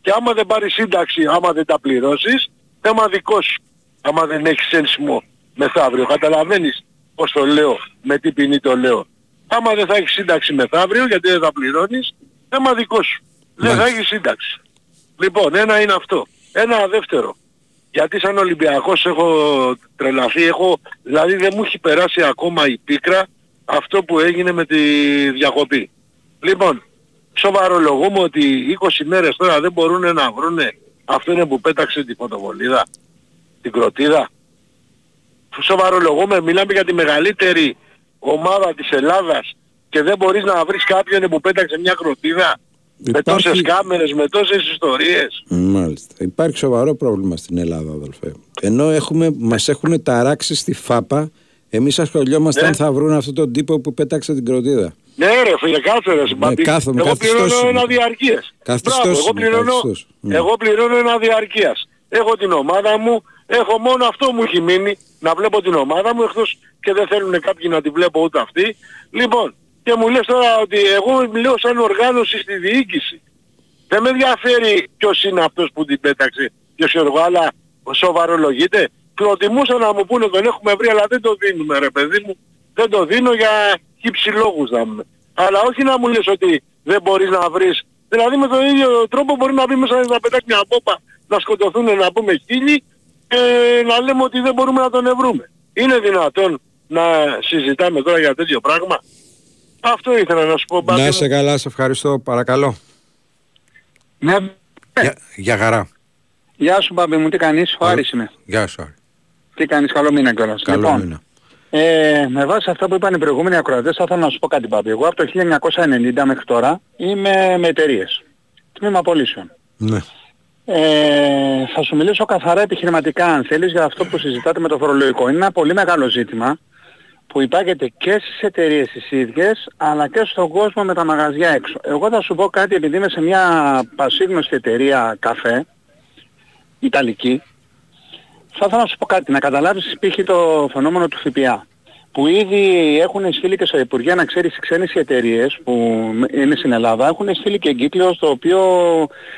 Και άμα δεν πάρεις σύνταξη, άμα δεν τα πληρώσεις, θέμα δικό σου. Άμα δεν έχεις ένσημο μεθαύριο. Καταλαβαίνεις πώς το λέω, με τι ποινή το λέω. Άμα δεν θα έχεις σύνταξη μεθαύριο, γιατί δεν θα πληρώνεις, θέμα δικό σου. Δεν θα έχεις σύνταξη. Λοιπόν, ένα είναι αυτό. Ένα δεύτερο. Γιατί σαν Ολυμπιακός έχω τρελαθεί, έχω, δηλαδή δεν μου έχει περάσει ακόμα η πίκρα αυτό που έγινε με τη διακοπή. Λοιπόν, σοβαρολογούμε ότι 20 μέρες τώρα δεν μπορούν να βρούνε αυτό είναι που πέταξε τη φωτοβολίδα, την κροτίδα. Σοβαρολογούμε, μιλάμε για τη μεγαλύτερη ομάδα της Ελλάδας και δεν μπορείς να βρεις κάποιον που πέταξε μια κροτίδα με Υπάρχει- τόσες κάμερες, με τόσες ιστορίες. Μάλιστα. Υπάρχει σοβαρό πρόβλημα στην Ελλάδα, αδελφέ. Ενώ έχουμε, μας έχουν ταράξει στη ΦΑΠΑ, εμείς ασχολιόμαστε Ναι. αν θα βρουν αυτόν τον τύπο που πέταξε την κροτίδα. Ναι ρε φίλε, κάτσε ρε συμπαμπή. κάθομαι, Εγώ καθιστός πληρώνω είμαι. ένα διαρκείας. Καθιστός Μπράβο, εγώ είμαι, πληρώνω, καθιστός. Ναι. εγώ πληρώνω ένα διαρκείας. Έχω την ομάδα μου, έχω μόνο αυτό μου έχει μείνει, να βλέπω την ομάδα μου, εκτός και δεν θέλουν κάποιοι να τη βλέπω ούτε αυτοί. Λοιπόν, και μου λες τώρα ότι εγώ μιλάω σαν οργάνωση στη διοίκηση. Δεν με ενδιαφέρει ποιος είναι αυτός που την πέταξε, ποιος ξέρω εγώ, αλλά σοβαρολογείται. Προτιμούσα να μου πούνε τον έχουμε βρει, αλλά δεν το δίνουμε ρε παιδί μου. Δεν το δίνω για χύψη λόγους να πούμε. Αλλά όχι να μου λες ότι δεν μπορείς να βρεις. Δηλαδή με τον ίδιο τρόπο μπορεί να μπει μέσα να πετάξει μια πόπα, να σκοτωθούν να πούμε χίλιοι και να λέμε ότι δεν μπορούμε να τον ευρούμε. Είναι δυνατόν να συζητάμε τώρα για τέτοιο πράγμα; Αυτό ήθελα να σου πω. Να Μπάμπη μου. είσαι καλά, σε ευχαριστώ. Παρακαλώ. Ναι. Για, για χαρά. Γεια σου Μπάμπη μου, τι κάνεις, ο Άρης είμαι. Γεια σου. Άρη. Τι κάνεις, καλό μήνα κιόλας. Καλό λοιπόν, μήνα. Ε, με βάση αυτά που είπαν οι προηγούμενοι ακροατές θα ήθελα να σου πω κάτι Μπάμπη. Εγώ από το 1990 μέχρι τώρα είμαι με εταιρείες. Τμήμα πωλήσεων. Ναι. Ε, θα σου μιλήσω καθαρά επιχειρηματικά αν θέλεις για αυτό που συζητάτε με το φορολογικό. Είναι ένα πολύ μεγάλο ζήτημα που υπάγεται και στις εταιρείες τις ίδιες αλλά και στον κόσμο με τα μαγαζιά έξω. Εγώ θα σου πω κάτι επειδή είμαι σε μια πασίγνωστη εταιρεία καφέ, Ιταλική, θα ήθελα να σου πω κάτι, να καταλάβεις π.χ. το φαινόμενο του ΦΠΑ που ήδη έχουν στείλει και στο Υπουργείο να ξέρεις οι ξένες εταιρείες που είναι στην Ελλάδα έχουν στείλει και εγκύκλιο στο οποίο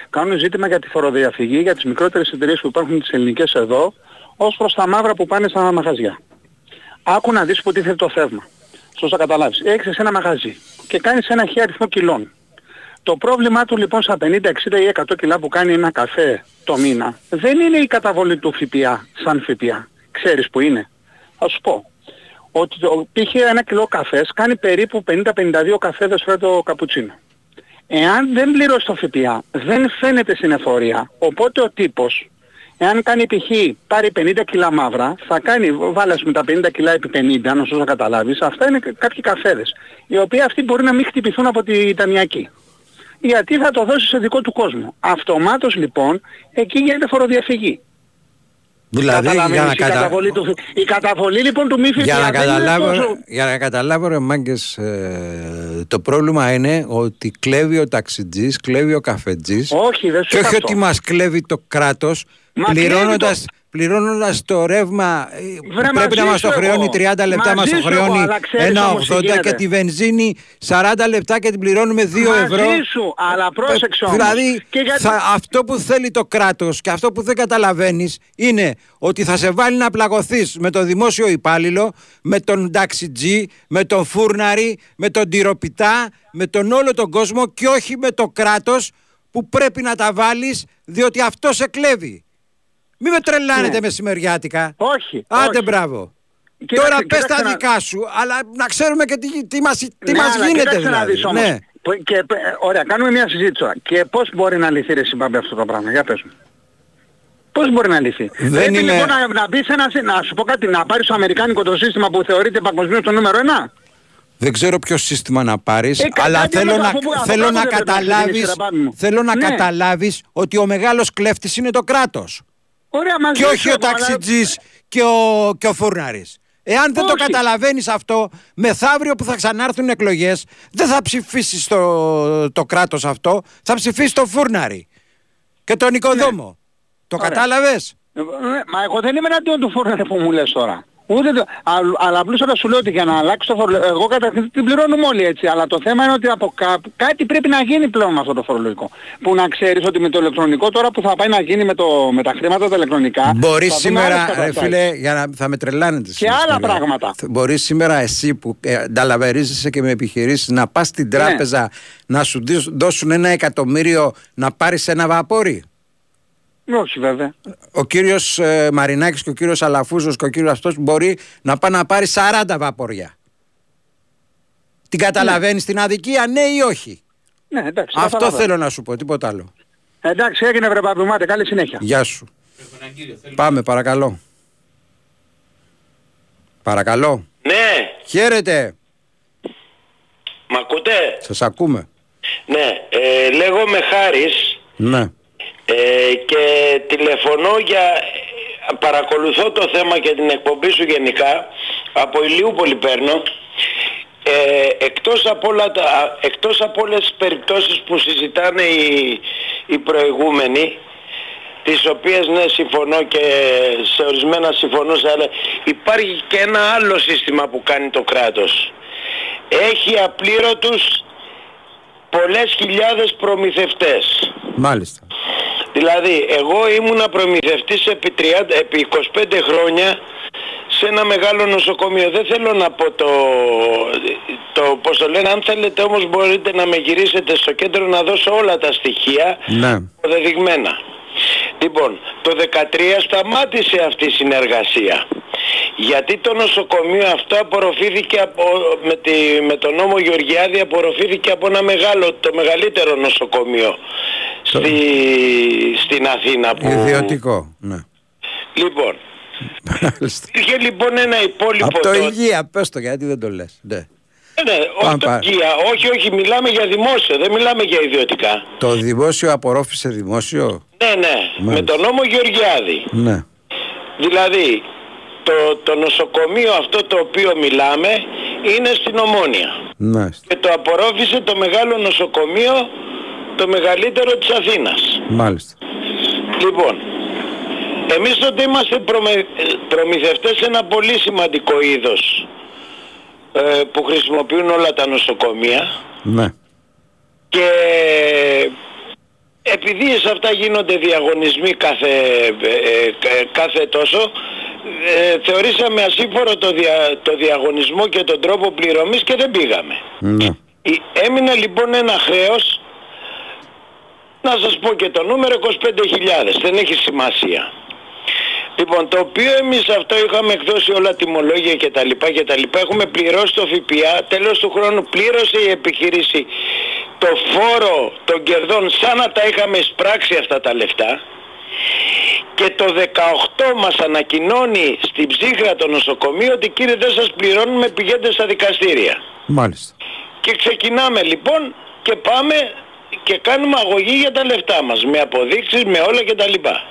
κάνουν ζήτημα για τη φοροδιαφυγή για τις μικρότερες εταιρείες που υπάρχουν τις ελληνικές εδώ ως προς τα μαύρα που πάνε στα μαγαζιά. Άκου να δεις που τίθεται το θέμα. Σωστά καταλάβεις. Έχεις εσύ ένα μαγαζί και κάνεις ένα χι αριθμό κιλών. Το πρόβλημά του λοιπόν στα 50, 60 ή 100 κιλά που κάνει ένα καφέ το μήνα δεν είναι η καταβολή του ΦΠΑ σαν ΦΠΑ. Ξέρεις που είναι. Θα σου πω. Ότι το, π.χ. ένα κιλό καφές κάνει περίπου 50-52 καφέδες φέρε το καπουτσίνο. Εάν δεν πληρώσει το ΦΠΑ δεν φαίνεται στην εφορία. Οπότε ο τύπος Εάν κάνει π.χ. πάρει 50 κιλά μαύρα, θα κάνει, βάλας με τα 50 κιλά επί 50, να σου καταλάβεις, αυτά είναι κάποιοι καφέδες, οι οποίοι αυτοί μπορεί να μην χτυπηθούν από τη ταμιακή. Γιατί θα το δώσει σε δικό του κόσμο. Αυτομάτως λοιπόν, εκεί γίνεται φοροδιαφυγή. Δηλαδή, για Καταλαβαίνεις, να, η, κατα... καταβολή του, η καταβολή λοιπόν του μη για, ΦΠΑ να δεν είναι καταλάβω, τόσο- για να καταλάβω ρε μάγκες, ε, το πρόβλημα είναι ότι κλέβει ο ταξιτζής, κλέβει ο καφετζής Όχι, δεν σου και είπα όχι αυτό. ότι μας κλέβει το κράτος Μα πληρώνοντας, κλέβει πληρώνοντας το ρεύμα ε, που Βρε, πρέπει να μαζί μας το σου χρεώνει εγώ. 30 λεπτά, μας Μαζί το σου εγώ, χρεώνει αλλά ξέρεις όμως τι 1,80 και γίνεται. τη βενζίνη 40 λεπτά και την πληρώνουμε 2 Μαζί ευρώ. σου, αλλά πρόσεξε όμως. Δηλαδή Και γιατί- θα, αυτό που θέλει το κράτος και αυτό που δεν καταλαβαίνεις είναι ότι θα σε βάλει να πλαγωθείς με τον δημόσιο υπάλληλο, με τον ταξιτζή, με τον φούρναρη, με τον τυροπιτά, με τον όλο τον κόσμο και όχι με το κράτος που πρέπει να τα βάλεις διότι αυτό σε κλέβει. Μην με τρελάνετε Ναι. μεσημεριάτικα. Όχι. Άντε όχι. μπράβο. Κοίταξε, Τώρα πες κοίταξε τα να- δικά σου, αλλά να ξέρουμε και τι, τι μας, τι Ναι, μας αλλά γίνεται κοίταξε να δηλαδή. δεις όμως. Ναι. Που- Και, ε, ωραία, κάνουμε μια συζήτηση τώρα. Και πώς μπορεί να λυθεί ρε Συμπάμπη αυτό το πράγμα; Για πες μου. Πώς μπορεί να λυθεί; Δεν Πρέπει είναι- λοιπόν να, να μπεις σε ένα, σύ- να σου πω κάτι, να πάρεις το αμερικάνικο το σύστημα που θεωρείται παγκοσμίως το νούμερο ένα. Δεν ξέρω ποιο σύστημα να πάρεις, Ε, κα- αλλά κάτι θέλω με το να, αφού- αφού θέλω κάπου να δεν πρέπει να καταλάβεις, ξεκινήσει, ρε, πάμε μου. θέλω να Ναι. καταλάβεις ότι ο μεγάλος κλέφτης είναι το κράτος. Ωραία, μαζί Και σου όχι ο έχω, αλλά- ταξιτζής και ο, και ο φούρναρης. Εάν δεν το Όχι. καταλαβαίνεις αυτό, μεθαύριο που θα ξανάρθουν εκλογές, δεν θα ψηφίσεις το, το κράτος αυτό, θα ψηφίσεις το φούρναρη και τον οικοδόμο. Το Ωραία. κατάλαβες; Ε, ε, Μα εγώ δεν είμαι εναντίον του φούρνερ που μου λες τώρα. Ούτε το, αλλ- αλλά απλούστατα σου λέω ότι για να αλλάξεις το φορολογικό, εγώ καταρχήν την πληρώνουμε όλοι έτσι, αλλά το θέμα είναι ότι από κάπου κάτι πρέπει να γίνει πλέον με αυτό το φορολογικό. Που να ξέρεις ότι με το ηλεκτρονικό τώρα που θα πάει να γίνει με, το, με τα χρήματα τα ηλεκτρονικά, Μπορεί θα δούμε άλλες σήμερα, ρε καταστάσεις. φίλε, για να θα με τρελάνετε. Και σήμερα, άλλα λέω. πράγματα. Μπορεί σήμερα εσύ που ε, ανταλαβερίζεσαι και με επιχειρήσεις να πας στην Ναι. τράπεζα να σου δώσ- δώσουν ένα εκατομμύριο να πάρεις ένα βαπόρι; Όχι βέβαια. Ο κύριος ε, Μαρινάκης και ο κύριος Αλαφούζος και ο κύριος αυτός μπορεί να πάει να πάρει 40 βαπόρια. Την καταλαβαίνεις την αδικία, ναι ή όχι; Ναι, εντάξει. Αυτό καταλαβαίνω. θέλω να σου πω, τίποτα άλλο. Εντάξει, έγινε βρε Παπαδημάτε, καλή συνέχεια. Γεια σου. Πάμε, παρακαλώ. Παρακαλώ. Ναι, Χαίρετε. μ' ακούτε; Σας ακούμε. Ναι, ε, λέγομαι Χάρης Ναι. Ε, και τηλεφωνώ για... Παρακολουθώ το θέμα και την εκπομπή σου γενικά. Από Ηλιούπολη παίρνω. Ε, εκτός, από όλα τα, εκτός από όλες τις περιπτώσεις που συζητάνε οι, οι προηγούμενοι τις οποίες ναι συμφωνώ και σε ορισμένα συμφωνώ σε άλλα υπάρχει και ένα άλλο σύστημα που κάνει το κράτος έχει απλήρωτους πολλές χιλιάδες προμηθευτές Μάλιστα. Δηλαδή, εγώ ήμουνα προμηθευτής επί, 30, επί 25 χρόνια σε ένα μεγάλο νοσοκομείο. Δεν θέλω να πω το, το πώς το λένε. Αν θέλετε όμως μπορείτε να με γυρίσετε στο κέντρο να δώσω όλα τα στοιχεία Ναι. αποδεδειγμένα. Λοιπόν, το 13 σταμάτησε αυτή η συνεργασία. Γιατί το νοσοκομείο αυτό απορροφήθηκε από, με, τη, με τον νόμο Γεωργιάδη απορροφήθηκε από ένα μεγάλο, το μεγαλύτερο νοσοκομείο στη, στην Αθήνα. Που... Ιδιωτικό. Ναι. Λοιπόν, Μάλιστα. είχε λοιπόν ένα υπόλοιπο... Από το τότε- υγεία, πες το γιατί δεν το λες. Ναι. Ναι, ναι, όχι Πάμε το πάλι. υγεία, όχι, όχι, μιλάμε για δημόσιο, δεν μιλάμε για ιδιωτικά. Το δημόσιο απορρόφησε δημόσιο; Ναι, ναι, με Μάλιστα. τον νόμο Γεωργιάδη. Ναι. Δηλαδή, το, το νοσοκομείο αυτό το οποίο μιλάμε είναι στην Ομόνια. Ναι. Και το απορρόφησε το μεγάλο νοσοκομείο, το μεγαλύτερο της Αθήνας. Μάλιστα. Λοιπόν, εμείς τότε είμαστε προμε... προμηθευτές σε ένα πολύ σημαντικό είδος ε, που χρησιμοποιούν όλα τα νοσοκομεία Ναι. και επειδή σε αυτά γίνονται διαγωνισμοί κάθε, ε, ε, κάθε τόσο ε, θεωρήσαμε ασύμφορο το, δια- το διαγωνισμό και τον τρόπο πληρωμής και δεν πήγαμε. Ναι. Η- Έμεινε λοιπόν ένα χρέος, να σας πω και το νούμερο 25.000, δεν έχει σημασία. Λοιπόν, το οποίο εμείς αυτό είχαμε εκδώσει όλα τιμολόγια και τα λοιπά και τα λοιπά, έχουμε πληρώσει το ΦΠΑ, τέλος του χρόνου πλήρωσε η επιχείρηση το φόρο των κερδών σαν να τα είχαμε εισπράξει αυτά τα λεφτά και το 18 μας ανακοινώνει στην ψύχρα το νοσοκομείο ότι κύριε δεν σας πληρώνουμε πηγαίνετε στα δικαστήρια. Μάλιστα. Και ξεκινάμε λοιπόν και πάμε και κάνουμε αγωγή για τα λεφτά μας με αποδείξεις, με όλα και τα λοιπά.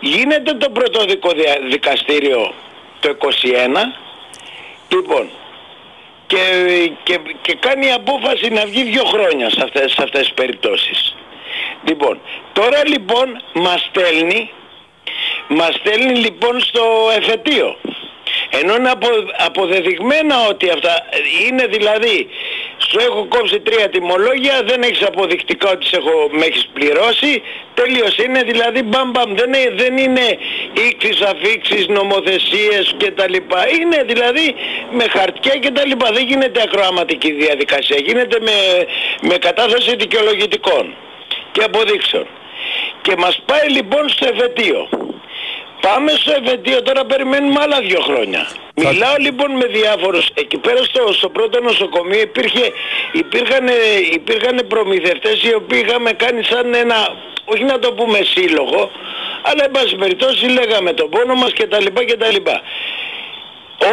Γίνεται το πρωτοδικό δια- δικαστήριο το 21 λοιπόν και, και, και κάνει απόφαση να βγει δύο χρόνια σε αυτές, σε αυτές τις περιπτώσεις. Λοιπόν, τώρα λοιπόν μας στέλνει μας στέλνει λοιπόν στο εφετείο. Ενώ είναι απο, αποδεδειγμένα ότι αυτά είναι δηλαδή σου έχω κόψει τρία τιμολόγια, δεν έχεις αποδεικτικά ότι σε έχω, με έχεις πληρώσει, τελείωσε. Είναι δηλαδή μπαμ μπαμ, δεν, είναι- δεν είναι ήξεις, αφήξεις, νομοθεσίες και τα λοιπά. Είναι δηλαδή με χαρτιά και τα λοιπά. Δεν γίνεται ακροαματική διαδικασία, γίνεται με, με κατάθεση δικαιολογητικών και αποδείξεων. Και μας πάει λοιπόν στο εφετείο. Πάμε στο εφετείο, τώρα περιμένουμε άλλα δύο χρόνια. Μιλάω λοιπόν με διάφορους, εκεί πέρα στο, στο πρώτο νοσοκομείο υπήρχε, υπήρχαν, υπήρχαν προμηθευτές οι οποίοι είχαμε κάνει σαν ένα, όχι να το πούμε σύλλογο, αλλά εν πάση περιπτώσει λέγαμε τον πόνο μας και τα λοιπά και τα λοιπά.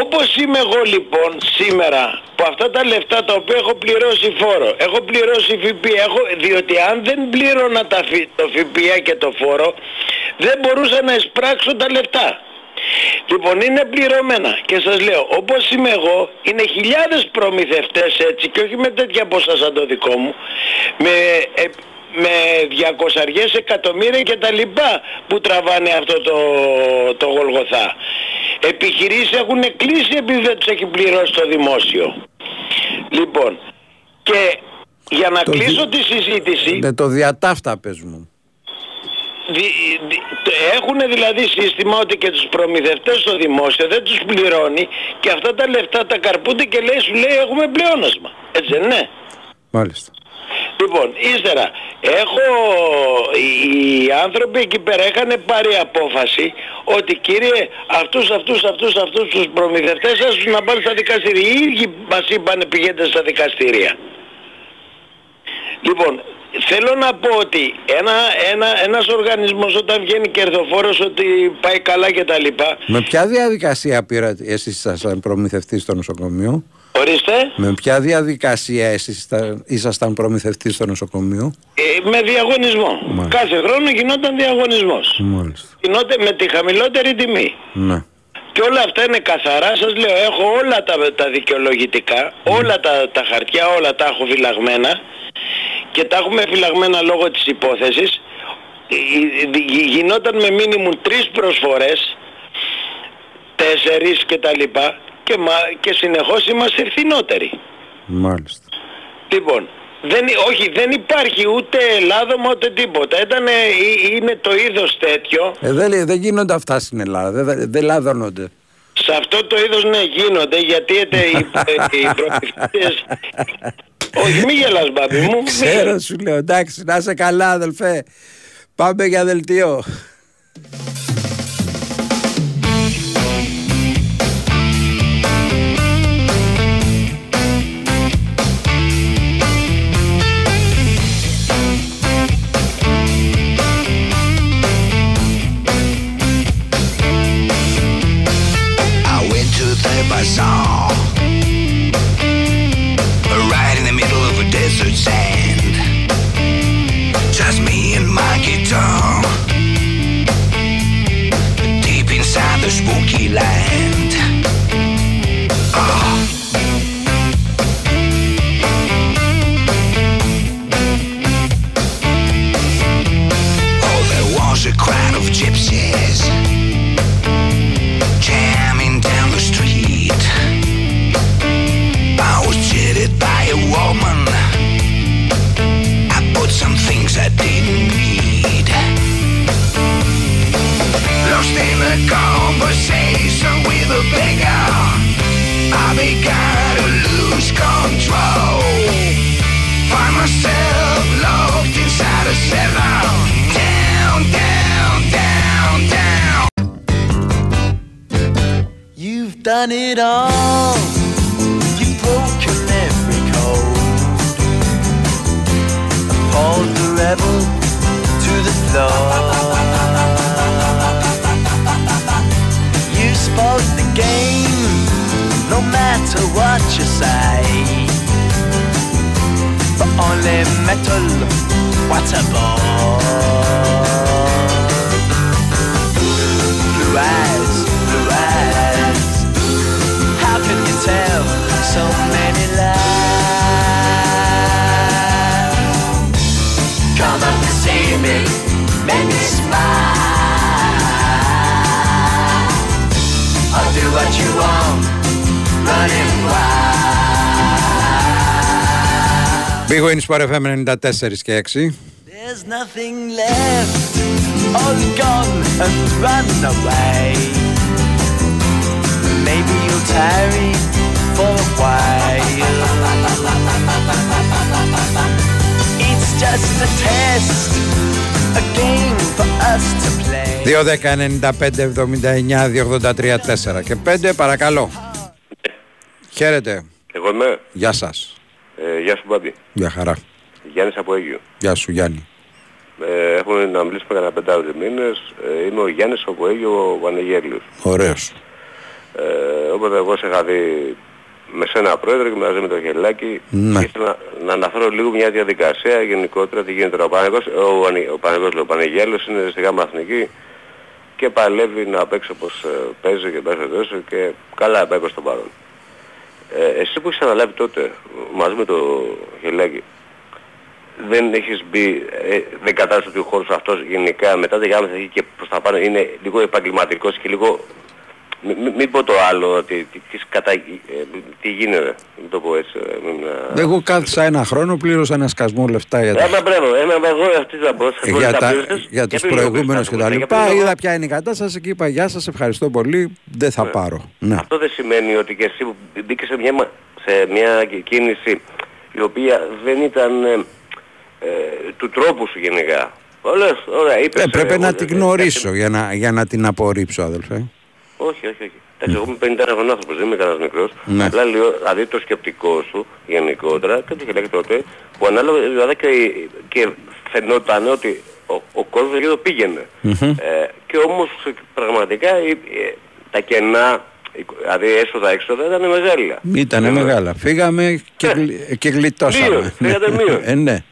Όπως είμαι εγώ λοιπόν σήμερα που αυτά τα λεφτά τα οποία έχω πληρώσει φόρο, έχω πληρώσει ΦΠΑ, έχω, διότι αν δεν πλήρωνα τα, φι- το ΦΠΑ και το φόρο δεν μπορούσα να εισπράξω τα λεφτά. Λοιπόν είναι πληρωμένα και σας λέω όπως είμαι εγώ είναι χιλιάδες προμηθευτές έτσι και όχι με τέτοια ποσά σαν το δικό μου με, ε, με 200 εκατομμύρια και τα λοιπά που τραβάνε αυτό το, το Γολγοθά. Επιχειρήσεις έχουν κλείσει επειδή δεν τους έχει πληρώσει το δημόσιο. Λοιπόν, και για να Το κλείσω δι- τη συζήτηση, Με το διατάφτα πες μου. δι- δι- το- έχουν δηλαδή σύστημα ότι και τους προμηθευτές στο δημόσιο δεν τους πληρώνει και αυτά τα λεφτά τα καρπούνται και λέει, σου λέει έχουμε πλεόνασμα. Έτσι δεν είναι; Μάλιστα. Λοιπόν, ύστερα, έχω, οι, οι άνθρωποι εκεί πέρα είχαν πάρει απόφαση ότι κύριε αυτούς, αυτούς, αυτούς, αυτούς τους προμηθευτές σας τους να πάνε στα δικαστήρια. Οι ίδιοι μας είπαν πηγαίνετε στα δικαστήρια. Λοιπόν, θέλω να πω ότι ένα, ένα, ένας οργανισμός όταν βγαίνει κερδοφόρος ότι πάει καλά και τα λοιπά, Με ποια διαδικασία πήρατε, εσείς ήσασταν προμηθευτής στο νοσοκομείο; Ορίστε, Με ποια διαδικασία εσείς ήσασταν- ήσασταν προμηθευτής στο νοσοκομείο; ε, με διαγωνισμό. Μάλιστα. Κάθε χρόνο γινόταν διαγωνισμός. Μάλιστα. Γινόταν με τη χαμηλότερη τιμή. Ναι. Και όλα αυτά είναι καθαρά, σας λέω, έχω όλα τα, τα δικαιολογητικά, όλα τα, τα χαρτιά, όλα τα έχω φυλαγμένα και τα έχουμε φυλαγμένα λόγω της υπόθεσης. Γι- γι- Γινόταν με μίνιμουμ τρεις προσφορές, τέσσερις και τα λοιπά και, μα- και συνεχώς είμαστε φθηνότεροι. Μάλιστα. Λοιπόν, δεν, υ- όχι, δεν υπάρχει ούτε λάδωμα ούτε τίποτα. Ήτανε, ε, είναι το είδος τέτοιο Ε, δεν, δεν γίνονται αυτά στην Ελλάδα. Δεν, δεν, δεν λαδώνονται. Σε αυτό το είδος ναι γίνονται γιατί είτε οι, οι προμηθευτές... (laughs) Όχι μη γελάς μπάμπη μου. μη Ξέρω σου λέω. Εντάξει, να είσαι καλά αδελφέ. Πάμε για δελτίο. Done it all. You've broken every code. Appalled the rebel to the floor. You spoke the game, no matter what you say. But only metal, what a bore. Blue can you tell so many lies? Come up to see me, make me smile. I'll do what you want, running wild. Big Win Sport FM 94 και 6. There's nothing left, all gone and run away. Maybe you'll tarry for a while. It's just a test, a game for us to play. 2-10-95-79-283-4 και 5 παρακαλώ. Χαίρετε. Εγώ είμαι. Γεια σας. Ε, γεια σου Μπάμπη. Γεια χαρά. Γιάννης από Αίγυο. Γεια σου Γιάννη. Ε, έχουμε να μιλήσουμε κανένα πεντάδες μήνες. Ε, είμαι ο Γιάννης από Αίγυο ο Βανεγέλιος. Ωραίος. Ε, οπότε εγώ σε είχα δει με σένα πρόεδρε και μαζί με το Χελάκη Ναι. και ήθελα να, να αναφέρω λίγο μια διαδικασία γενικότερα τι γίνεται τώρα. Ο Πανεγός, ο, Βανε- ο Πανεγός, λέω, ο Πανεγέλος είναι στη γάμα εθνική και παλεύει να παίξει όπως ε, παίζει και παίζει τόσο και καλά έπαιξε στο παρόν. Ε, εσύ που έχεις αναλάβει τότε μαζί με το Χελάκη δεν έχεις μπει, ε, δεν κατάλαβες ότι ο χώρος αυτός γενικά μετά τη γάμα εθνική και προς τα πάνω είναι λίγο επαγγελματικός και λίγο Μην μη, μη πω το άλλο, ότι τι, τι, κατα... ε, τι γίνεται, μην το πω έτσι. ε, μην, ε, Εγώ κάθισα ένα χρόνο, πλήρωσα ένα σκασμό λεφτά για, τα- Ένα μπράβο, ένα εγώ αυτή θα πω. σε για, τα, πλήρωσες. για τους ποιο λόγο προηγούμενους και ήταν, τα για ποιο λοιπά. λόγο; Είδα ποια είναι η κατάσταση και είπα γεια σας, ευχαριστώ πολύ, δεν θα πάρω. Ναι. Αυτό δεν σημαίνει ότι και εσύ που μπήκες σε μια, μα- σε μια κίνηση η οποία δεν ήταν ε, ε, του τρόπου σου γενικά. Όλες, ωραία, είπες. Ε, πρέπει ε, να ε, την ε, γνωρίσω για να, για να την απορρίψω, αδελφέ. Όχι, όχι, όχι. Εντάξει, εγώ είμαι 51 χρονών άνθρωπος, δεν είμαι κανένας μικρός. Ναι. Απλά λέω, δηλαδή το σκεπτικό σου γενικότερα, και το και τότε, που ανάλογα δηλαδή και, και φαινόταν ότι ο, ο κόσμος εκεί εδώ πήγαινε. Μμμ. Ε, και όμως πραγματικά ε, ε, τα κενά, ε, δηλαδή έσοδα-έξοδα ήταν μεγάλα. Ήτανε μεγάλα. Φύγαμε και, γλι- και γλιτώσαμε. Ναι. Μείον, φύγατε μείον. ε, ναι.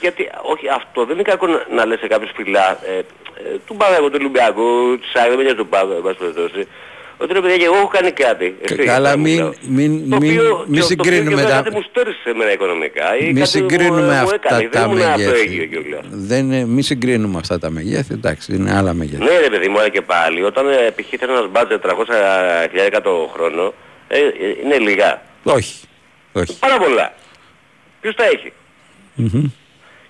Γιατί, όχι, αυτό δεν είναι κακό να, να λες σε κάποιους φιλά, ε, ε, του Παγαγού, του Ολυμπιακού, της Άγρια, δεν του Παγαγού, εν πάση περιπτώσει, ότι ρε παιδιά και εγώ έχω κάνει κάτι. εσύ, Καλά, θα μου μην, λέω. μην, Το μην, οποίο- μην το- συγκρίνουμε το οποίο τα, κάτι μου στέρισε εμένα οικονομικά ή μην κάτι συγκρίνουμε μου, μου αυτά έκανε. τα δεν ήμουν αυτό μεγέθη. έγκυο κιόλας. Δεν, είναι- μην συγκρίνουμε αυτά τα μεγέθη, εντάξει, είναι άλλα μεγέθη. Ναι ρε παιδί μου, αλλά και πάλι, όταν ε, π.χ. θέλει ένας μπάτζετ 300.000 το χρόνο, ε, ε, είναι λίγα. Όχι. Όχι. Πάρα πολλά. Ποιος τα έχει;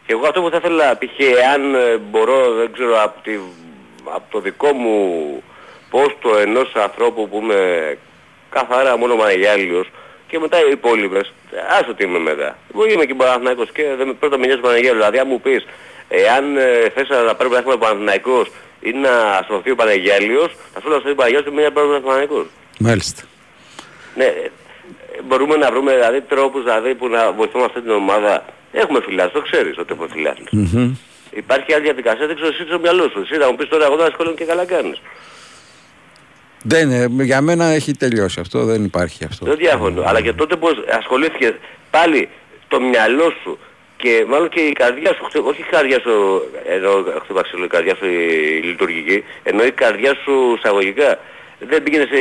Μμμ. Και εγώ αυτό που θα ήθελα, π.χ. εάν ε, μπορώ, δεν ξέρω, από, τη, από το δικό μου πόστο ενός ανθρώπου που είμαι καθαρά μόνο Μανεγιάλιος και μετά οι υπόλοιπες, άσο τι είμαι μετά. Εγώ είμαι και Παναθηναϊκός και δεν με πρώτα με νοιάζει Παναγιάλιος. Δηλαδή αν μου πεις, εάν ε, θες να πάρει πρωτάθλημα Παναθηναϊκός ή να ασωθεί ο Παναγιάλιος, θα σου λέω ότι ο Παναγιάλιος είναι μια πάρει Παναθηναϊκός. Μάλιστα. Ναι, ε, μπορούμε να βρούμε δηλαδή τρόπους δηλαδή, που να βοηθούμε αυτή την ομάδα. Έχουμε φιλάθλους, το ξέρεις ότι έχουμε φιλάθλους. Μμμ. Υπάρχει άλλη διαδικασία, δεν ξέρω εσύ στο μυαλό σου. Εσύ θα μου πεις τώρα εγώ δεν ασχολούμαι και καλά κάνεις. Δεν, είναι- για μένα έχει τελειώσει αυτό, δεν υπάρχει αυτό. Δεν διαφωνώ. Αλλά και τότε που ασχολήθηκες πάλι το μυαλό σου και μάλλον και η καρδιά σου, χτυ- όχι η καρδιά σου, ενώ χτυπαξίλω η καρδιά σου η λειτουργική, ενώ η καρδιά σου εισαγωγικά. Δεν πήγαινε σε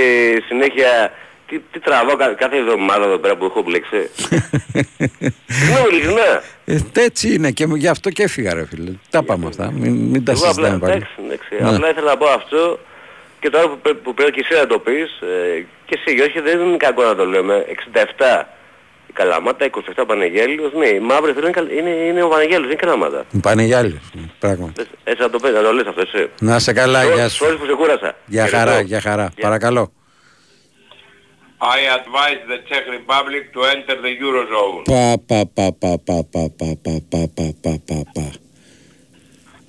συνέχεια, τι, τι τραβάω κα- κάθε εβδομάδα εδώ πέρα που έχω μπλέξει. (laughs) Ναι, ειλικρινά. Ε, έτσι είναι και γι' αυτό και έφυγα ρε φίλε. Τα πάμε αυτά, μην, μην τα Εγώ απλά, συζητάμε πάλι. εντάξει, εντάξει, Ναι. απλά ήθελα να πω αυτό και τώρα που, πρέ- που πρέπει και εσύ να το πεις ε, και εσύ Γιώργη δεν είναι κακό να το λέμε 67 η Καλαμάτα, 27 ο Πανεγέλιος, ναι η μαύρη θέλω είναι, καλ- είναι, είναι ο Πανεγέλιος, είναι η Καλαμάτα. Πανεγιάλιος, πράγμα. Έτσι να το πες, να το λες αυτό εσύ. Να σε καλά, Sorry- γεια σου. sorry που σε κούρασα. Για Χαιρετώ. χαρά, για χαρά. Παρακαλώ. I advise the Czech Republic to enter the Eurozone. Πα, πα, πα, πα, πα, πα, πα, πα, πα, πα, πα, πα, πα.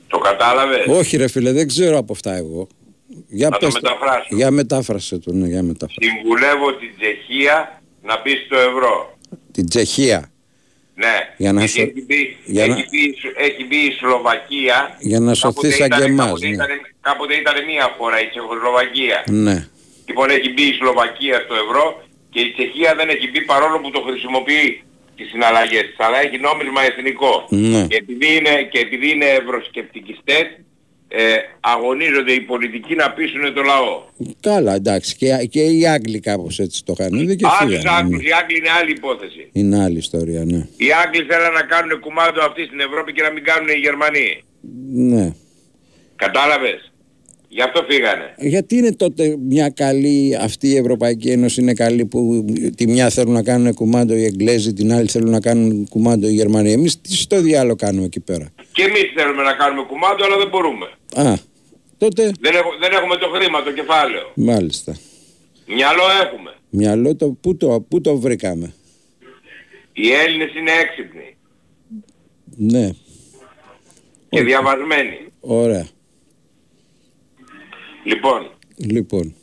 Το κατάλαβες? Όχι ρε φίλε, δεν ξέρω από αυτά εγώ. Για, Θα το πες- μεταφράσω. για μετάφρασε το, ναι, για μετάφρασε. Συμβουλεύω την Τσεχία να μπει στο ευρώ. Την Τσεχία. Ναι. Για να Γιατί σω- έχει, μπει, για έχει, να- μπει, η Σλο- έχει μπει η Σλοβακία. Για να σωθεί Κάποτε σαν και ήταν- εμάς, Κάποτε, ναι. ήταν, κάποτε ήταν μία φορά η Τσεχοσλοβακία. Ναι. Λοιπόν έχει μπει η Σλοβακία στο ευρώ και η Τσεχία δεν έχει μπει παρόλο που το χρησιμοποιεί τις συναλλαγές της, αλλά έχει νόμισμα εθνικό. Ναι. Και επειδή είναι, και επειδή είναι ευρωσκεπτικιστές, ε, αγωνίζονται οι πολιτικοί να πείσουν το λαό. Καλά, εντάξει. Και, και οι Άγγλοι κάπως έτσι το είχαν δει και Άλλους φύγανε. Άγγλους, ναι. οι Άγγλοι είναι άλλη υπόθεση. Είναι άλλη ιστορία, ναι. Οι Άγγλοι θέλουν να κάνουν κουμάντο αυτή στην Ευρώπη και να μην κάνουν οι Γερμανοί. Ναι. Κατάλαβες; Γι' αυτό φύγανε. Γιατί είναι τότε μια καλή, αυτή η Ευρωπαϊκή Ένωση είναι καλή που τη μια θέλουν να κάνουν κουμάντο οι Εγγλέζοι, την άλλη θέλουν να κάνουν κουμάντο οι Γερμανοί. Εμείς τι στο διάλογο κάνουμε εκεί πέρα; Και εμείς θέλουμε να κάνουμε κουμάντο αλλά δεν μπορούμε. Α, τότε; Δεν, έχω, δεν έχουμε το χρήμα, το κεφάλαιο. μάλιστα. Μυαλό έχουμε. Μυαλό το, πού το, πού το βρήκαμε; Οι Έλληνες είναι έξυπνοι Ναι, και διαβασμένοι. ωραία. Λοιπόν, Λοιπόν,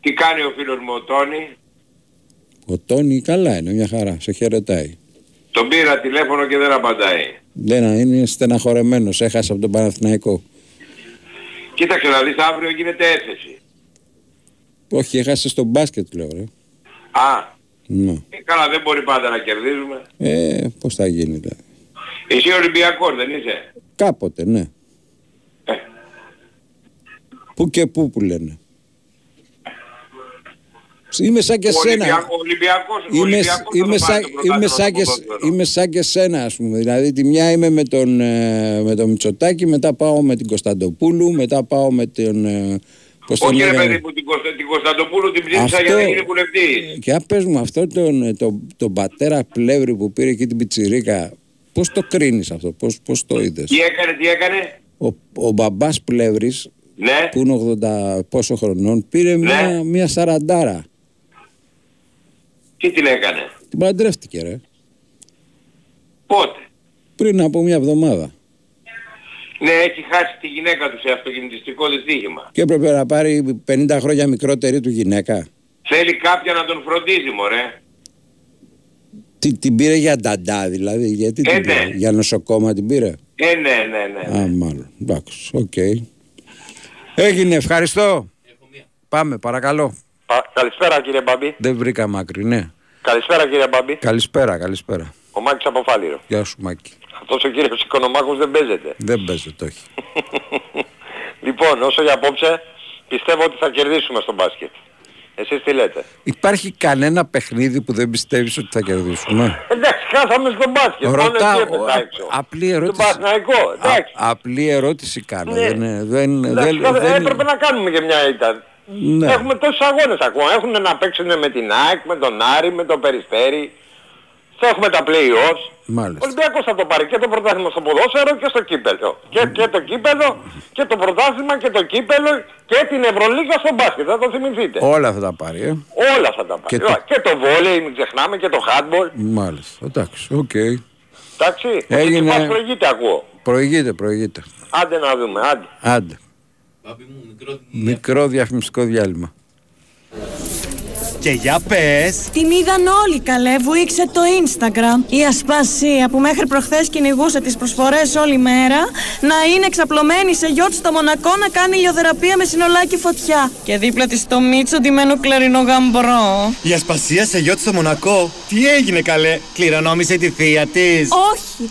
τι κάνει ο φίλος μου ο Τόνι; ο Τόνι καλά είναι, μια χαρά, σε χαιρετάει. Τον πήρα τηλέφωνο και δεν απαντάει. Δεν είναι στεναχωρεμένος, έχασε από τον Παναθηναϊκό. Κοίταξε να δεις αύριο γίνεται έφεση. Όχι, έχασε στο μπάσκετ λέω ρε. Α, Ναι. ε, καλά δεν μπορεί πάντα να κερδίζουμε. Ε, πώς θα γίνει δηλαδή. Εσύ Ολυμπιακός δεν είσαι; Κάποτε, ναι. Ε. Πού και πού που λένε. Είμαι σαν και Ο σένα. Ολυμπιακός, ο Ολυμπιακός, ο Είμαι, Ολυμπιακός θα είμαι, το πάρει σαν, το είμαι, πρωτάθλημα σαν και, στο ποδόσφαιρο. είμαι σαν και σένα ας πούμε. Δηλαδή τη μια είμαι με τον, ε, με τον Μητσοτάκη, μετά πάω με την Κωνσταντοπούλου, μετά πάω με τον... ε, Πώς τον Όχι ρε λέγανε. παιδί μου, την, Κωνστα- την Κωνσταντοπούλου την ψήφισα Αυτό- για να γίνει βουλευτής. Και αν πες μου αυτό τον, τον, τον πατέρα Πλεύρη που πήρε εκεί την πιτσιρίκα, πώς το κρίνεις αυτό, πώς, πώς το είδες; Τι έκανε, τι έκανε; Ο, ο μπαμπάς Πλεύρης Ναι. που είναι 80 πόσο χρονών πήρε μια, μια σαραντάρα. Τι την έκανε; Την παντρεύτηκε ρε. Πότε; Πριν από μια εβδομάδα. Ναι, έχει χάσει τη γυναίκα του σε αυτοκινητιστικό δυστύχημα. Και έπρεπε να πάρει 50 χρόνια μικρότερη του γυναίκα. Θέλει κάποια να τον φροντίζει μωρέ. Τι, την πήρε για νταντά δηλαδή, γιατί την Ε, πήρε, ναι. για νοσοκόμα την πήρε; Ε, ναι, ναι, ναι. Α, μάλλον. Εντάξει, οκ. Έγινε, ευχαριστώ. Πάμε, παρακαλώ. Πα- Καλησπέρα κύριε Μπάμπη. Δεν βρήκα μάκρη, ναι. Καλησπέρα κύριε Μπάμπη. Καλησπέρα, καλησπέρα. Ο Μάκης από Φάληρο. Γεια σου, Μάκη. Αυτός ο κύριος Οικονομάκος δεν παίζεται. Δεν παίζεται, όχι. (laughs) Λοιπόν, όσο για απόψε, πιστεύω ότι θα κερδίσουμε στο μπάσκετ. Εσείς τι λέτε; Υπάρχει κανένα παιχνίδι που δεν πιστεύεις ότι θα κερδίσουμε; Εντάξει, χάσαμε στο μπάσκετ. Μόνο Ρωτάω, εκεί έπεσα έξω. απλή Τον ερώτηση. Παναθηναϊκό, εντάξει. Α, απλή ερώτηση κάνω. Ναι. Δεν, είναι- δεν, Εντάξει, δεν, κάθε- δεν, έπρεπε να κάνουμε και μια ήττα. Ναι. Έχουμε τόσους αγώνες ακόμα. Έχουν να παίξουν με την ΑΕΚ, με τον Άρη, με τον Περιστέρι. Θα έχουμε τα play-offs. Ο Μάλιστα. Ολυμπιακός θα το πάρει και το πρωτάθλημα στο ποδόσφαιρο και στο κύπελο. Και, και το κύπελο και το πρωτάθλημα και το κύπελο και την Ευρωλίγα στο μπάσκετ. Θα το θυμηθείτε. Όλα θα τα πάρει, ε. Όλα θα τα πάρει. Και Και, το- το... και το βόλεϊ, μην ξεχνάμε, και το handball. Μάλιστα. Εντάξει, οκ. Εντάξει. Έγινε. Ο Τσιπάς προηγείται ακούω. Προηγείται, προηγείται. Άντε να δούμε, άντε. Άντε. Μικρό διαφημιστικό διάλειμμα. Και για πες. Την είδαν όλοι καλέ, βούιξε το Instagram. Η Ασπασία που μέχρι προχθές κυνηγούσε τις προσφορές όλη μέρα να είναι εξαπλωμένη σε γιότ στο Μονακό να κάνει ηλιοθεραπεία με συνολάκι φωτιά. Και δίπλα της το Μίτσο ντυμένο κλαρινό γαμπρό. Η Ασπασία σε γιότ στο Μονακό. Τι έγινε καλέ; Κληρονόμησε τη θεία της. Όχι!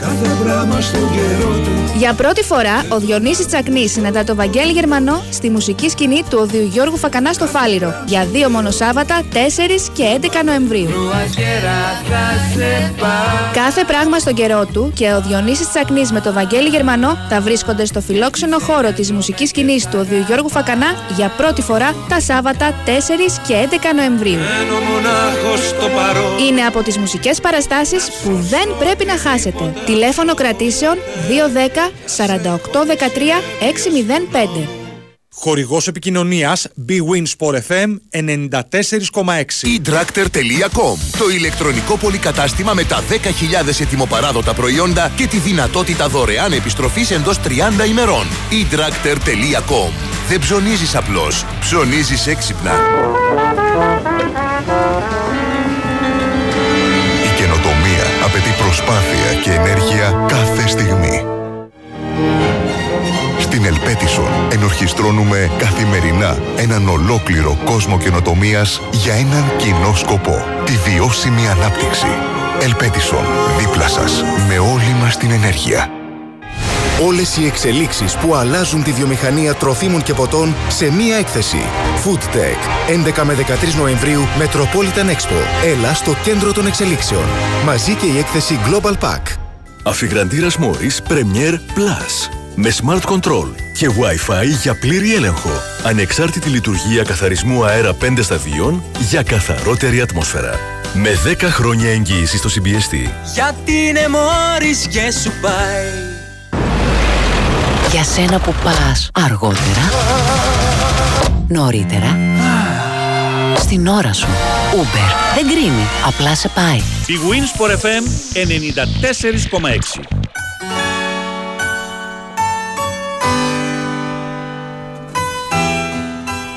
Κάθε πράγμα στον καιρό του Για πρώτη φορά, ο Διονύσης Τσακνής συναντά το Βαγγέλη Γερμανό στη μουσική σκηνή του Οδείου Γιώργου Φακανά στο Φάληρο για δύο μόνο Σάββατα, 4 και 11 Νοεμβρίου. Κάθε πράγμα στον καιρό του και ο Διονύσης Τσακνής με το Βαγγέλη Γερμανό θα βρίσκονται στο φιλόξενο χώρο της μουσικής σκηνής του Οδείου Γιώργου Φακανά για πρώτη φορά τα Σάββατα 4 και 11 Νοεμβρίου. Μένω μονάχος στο παρόν Είναι από τις μουσικές παραστάσεις που δεν πρέπει να χάσετε. Τηλέφωνο κρατήσεων 210 48 13 605. Χορηγός επικοινωνίας Bwin Sport FM 94,6. eTractor.com Το ηλεκτρονικό πολυκατάστημα με τα 10.000 ετοιμοπαράδοτα προϊόντα και τη δυνατότητα δωρεάν επιστροφής εντός 30 ημερών. eTractor.com Δεν ψωνίζεις απλώς, ψωνίζεις έξυπνα. Προσπάθεια και ενέργεια κάθε στιγμή. Στην Ελπέτισον ενορχιστρώνουμε καθημερινά έναν ολόκληρο κόσμο καινοτομίας για έναν κοινό σκοπό. Τη βιώσιμη ανάπτυξη. Ελπέτισον, δίπλα σας, με όλη μας την ενέργεια. Όλες οι εξελίξεις που αλλάζουν τη βιομηχανία τροφίμων και ποτών σε μία έκθεση. Food Tech, 11 με 13 Νοεμβρίου, Metropolitan Expo. Έλα στο κέντρο των εξελίξεων. Μαζί και η έκθεση Global Pack. Αφιγραντήρας Morris Premier Plus. Με Smart Control και Wi-Fi για πλήρη έλεγχο. Ανεξάρτητη λειτουργία καθαρισμού αέρα 5 σταδίων για καθαρότερη ατμόσφαιρα. Με 10 χρόνια εγγύηση στο CBST. Γιατί είναι μόρις και σου πάει Για σένα που πας αργότερα, νωρίτερα, στην ώρα σου. Uber δεν κρίνει, απλά σε πάει. Η Winsport FM 94,6.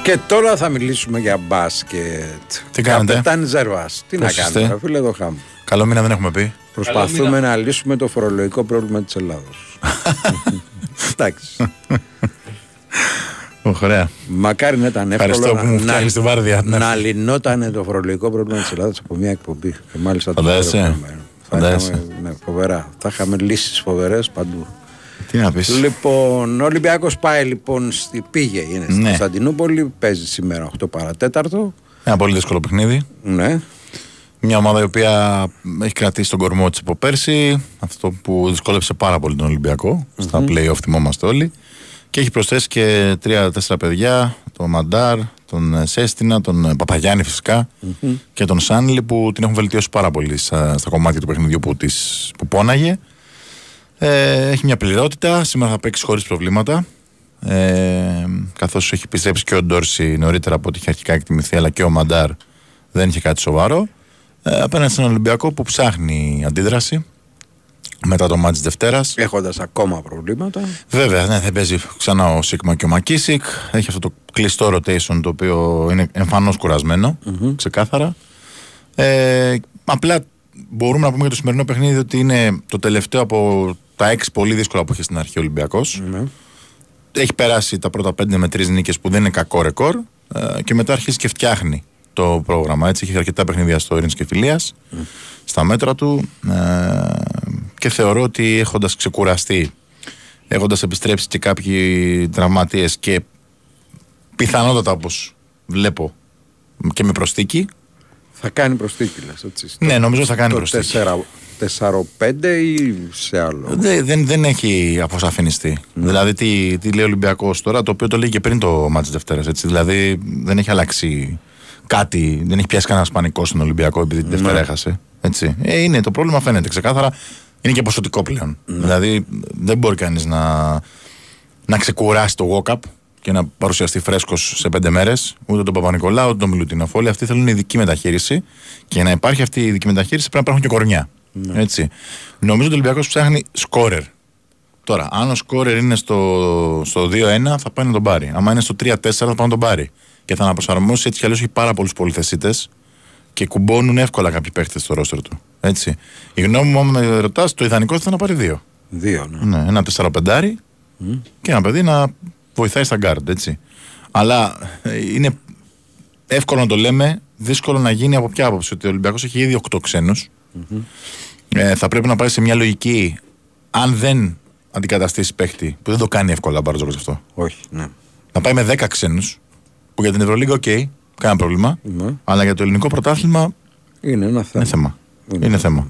Και τώρα θα μιλήσουμε για μπάσκετ. Τι κάνετε; Καπετάν Ζερβάς. Τι να Πώς κάνουμε, είστε; ρε φίλε εδώ χάμω. Καλό μήνα δεν έχουμε πει. Προσπαθούμε να λύσουμε το φορολογικό πρόβλημα της Ελλάδος. Εντάξει. Ωραία. Μακάρι να ήταν Ευχαριστώ εύκολο που μου φτιάχνεις τη βάρδια. να, να λυνόταν το φορολογικό πρόβλημα της Ελλάδας από μια εκπομπή. Και μάλιστα το Φαντάζεσαι. πρώτο πρόγραμμα. Θα Φαντάζεσαι. είχαμε, ναι, φοβερά. Θα είχαμε λύσεις φοβερές παντού. Τι να πεις. Λοιπόν, ο Ολυμπιακός πάει λοιπόν στη πήγε, είναι στην Ναι. Κωνσταντινούπολη, παίζει σήμερα 8 παρατέταρτο. Ένα πολύ δύσκολο παιχνίδι. Ναι. Μια ομάδα η οποία έχει κρατήσει τον κορμό της από πέρσι. Αυτό που δυσκόλεψε πάρα πολύ τον ολυμπιακο Στα play-off θυμόμαστε όλοι. Και έχει προσθέσει και τρία-τέσσερα παιδιά. Τον Μαντάρ, τον ε, Σέστινα, τον ε, Παπαγιάννη φυσικά και τον Σάνλι που την έχουν βελτιώσει πάρα πολύ στα, στα κομμάτια του παιχνιδιού που, της, που πόναγε. Ε, έχει μια πληρότητα. Σήμερα θα παίξει χωρίς προβλήματα. Ε, καθώς έχει επιστρέψει και ο Ντόρση νωρίτερα από ό,τι είχε αρχικά εκτιμηθεί, αλλά και ο Μαντάρ δεν είχε κάτι σοβαρό. Ε, απέναντι στον Ολυμπιακό που ψάχνει αντίδραση μετά το μάτς της Δευτέρας. Έχοντας ακόμα προβλήματα. Βέβαια, ναι, θα παίζει ξανά ο Σίγμα και ο Μακίσικ. Έχει αυτό το κλειστό rotation το οποίο είναι εμφανώς κουρασμένο, ξεκάθαρα. Ε, απλά μπορούμε να πούμε για το σημερινό παιχνίδι ότι είναι το τελευταίο από τα έξι πολύ δύσκολα που είχε στην αρχή ο Ολυμπιακός. Έχει περάσει τα πρώτα πέντε με τρεις νίκες που δεν είναι κακό ρεκόρ ε, και μετά αρχίζει και φτιάχνει το πρόγραμμα. Έτσι, έχει αρκετά παιχνίδια στο Ειρήνης και Φιλίας στα μέτρα του ε, και θεωρώ ότι έχοντας ξεκουραστεί έχοντας επιστρέψει και κάποιοι τραυματίες και πιθανότατα όπως βλέπω και με προστίκη Θα κάνει προσθήκη, λες, έτσι. Ναι, νομίζω θα κάνει το προσθήκη. 4-5 ή σε άλλο; δεν, δεν, δεν έχει αποσαφινιστεί. Δηλαδή, τι, τι λέει ο Ολυμπιακός τώρα, το οποίο το λέει και πριν το μάτι της Δευτέρας. Δηλαδή, δεν έχει αλλάξει κάτι, δεν έχει πιάσει κανένας πανικό στον Ολυμπιακό επειδή τη Δευτέρα Ναι. έχασε. Έτσι. Ε, είναι, το πρόβλημα φαίνεται ξεκάθαρα. Είναι και ποσοτικό πλέον. Δηλαδή, δεν μπορεί κανείς να, να ξεκουράσει το walk-up και να παρουσιαστεί φρέσκος σε πέντε μέρες. Ούτε τον Παπα-Νικολάου, ούτε τον Μιλουτίνοφ. Όλοι αυτοί θέλουν ειδική μεταχείριση. Και για να υπάρχει αυτή η ειδική μεταχείριση πρέπει να υπάρχουν και κορμιά. Έτσι. Νομίζω ότι ο Ολυμπιακός ψάχνει σκόρερ. Τώρα, αν ο σκόρερ είναι στο, στο 2-1, θα πάει να τον πάρει. Αν είναι στο 3-4, θα πάει να τον πάρει. Και θα αναπροσαρμόσει έτσι κι αλλιώς έχει πάρα πολλούς πολυθεσίτες και κουμπώνουν εύκολα κάποιοι παίχτες στο ρόστερ του. Έτσι. Η γνώμη μου, αν με ρωτάς, το ιδανικό θα ήταν να πάρει δύο. Δύο, ναι. Ναι, ένα 4-5 και ένα παιδί να βοηθάει στα γκαρντ, έτσι. Αλλά ε, είναι εύκολο να το λέμε, δύσκολο να γίνει από ποια άποψη. Ότι ο Ολυμπιακός έχει ήδη 8 ξένους. Ε, θα πρέπει να πάει σε μια λογική, αν δεν αντικαταστήσει παίχτη, που δεν το κάνει εύκολα ο Μπαρτζώκας αυτό. Όχι, ναι. Να πάει με 10 ξένους, που για την Ευρωλίγα, οκ, κανένα πρόβλημα. Αλλά για το ελληνικό πρωτάθλημα Είναι ένα θέμα. είναι θέμα. Είναι, θέμα.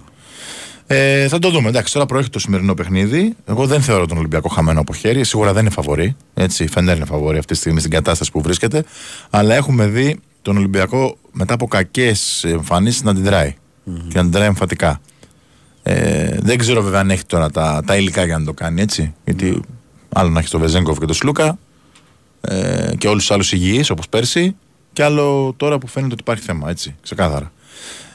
Ε, θα το δούμε. Εντάξει, τώρα προέρχεται το σημερινό παιχνίδι. Εγώ δεν θεωρώ τον Ολυμπιακό χαμένο από χέρι. Σίγουρα δεν είναι φαβορί. Έτσι, φαίνεται είναι φαβορί αυτή τη στιγμή στην κατάσταση που βρίσκεται. Αλλά έχουμε δει τον Ολυμπιακό μετά από κακές εμφανίσεις να αντιδράει. Και να αντιδράει εμφατικά. Ε, δεν ξέρω βέβαια αν έχει τώρα τα, τα υλικά για να το κάνει έτσι. Γιατί άλλο να έχει τον Βεζέγκοφ και τον Σλούκα ε, και όλους τους άλλους υγιείς όπως πέρσι. Και άλλο τώρα που φαίνεται ότι υπάρχει θέμα. Έτσι, ξεκάθαρα.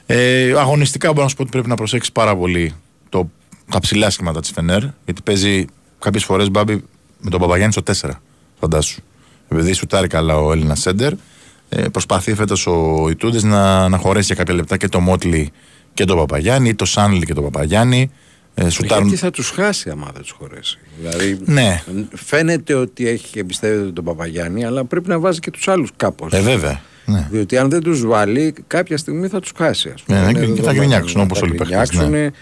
Ε, αγωνιστικά μπορώ να σου πω ότι πρέπει να προσέξεις πάρα πολύ το, τα ψηλά σχήματα της Φενέρ. Γιατί παίζει κάποιες φορές μπάμπι με τον Παπαγιάννη στο 4. Φαντάσου. Επειδή σουτάρει καλά ο Έλληνας Σέντερ, ε, προσπαθεί φέτος ο Ιτούδη να, να χωρέσει για κάποια λεπτά και το Μότλι και τον Παπαγιάννη, ή το Σάνλι και τον Παπαγιάννη. Ε, σουτάρουν... Γιατί θα τους χάσει άμα δεν τους χωρέσει. Δηλαδή, Ναι. φαίνεται ότι έχει εμπιστεύεται τον Παπαγιάννη, αλλά πρέπει να βάζει και τους άλλους κάπως. Ε, βέβαια. Ναι. Διότι αν δεν τους βάλει, κάποια στιγμή θα τους χάσει. Ας πούμε. Ναι, ναι, Είναι και- και θα δεδομένο. γκρινιάξουν, όπως Θα όλοι οι παίχτες, ναι. γκρινιάξουν,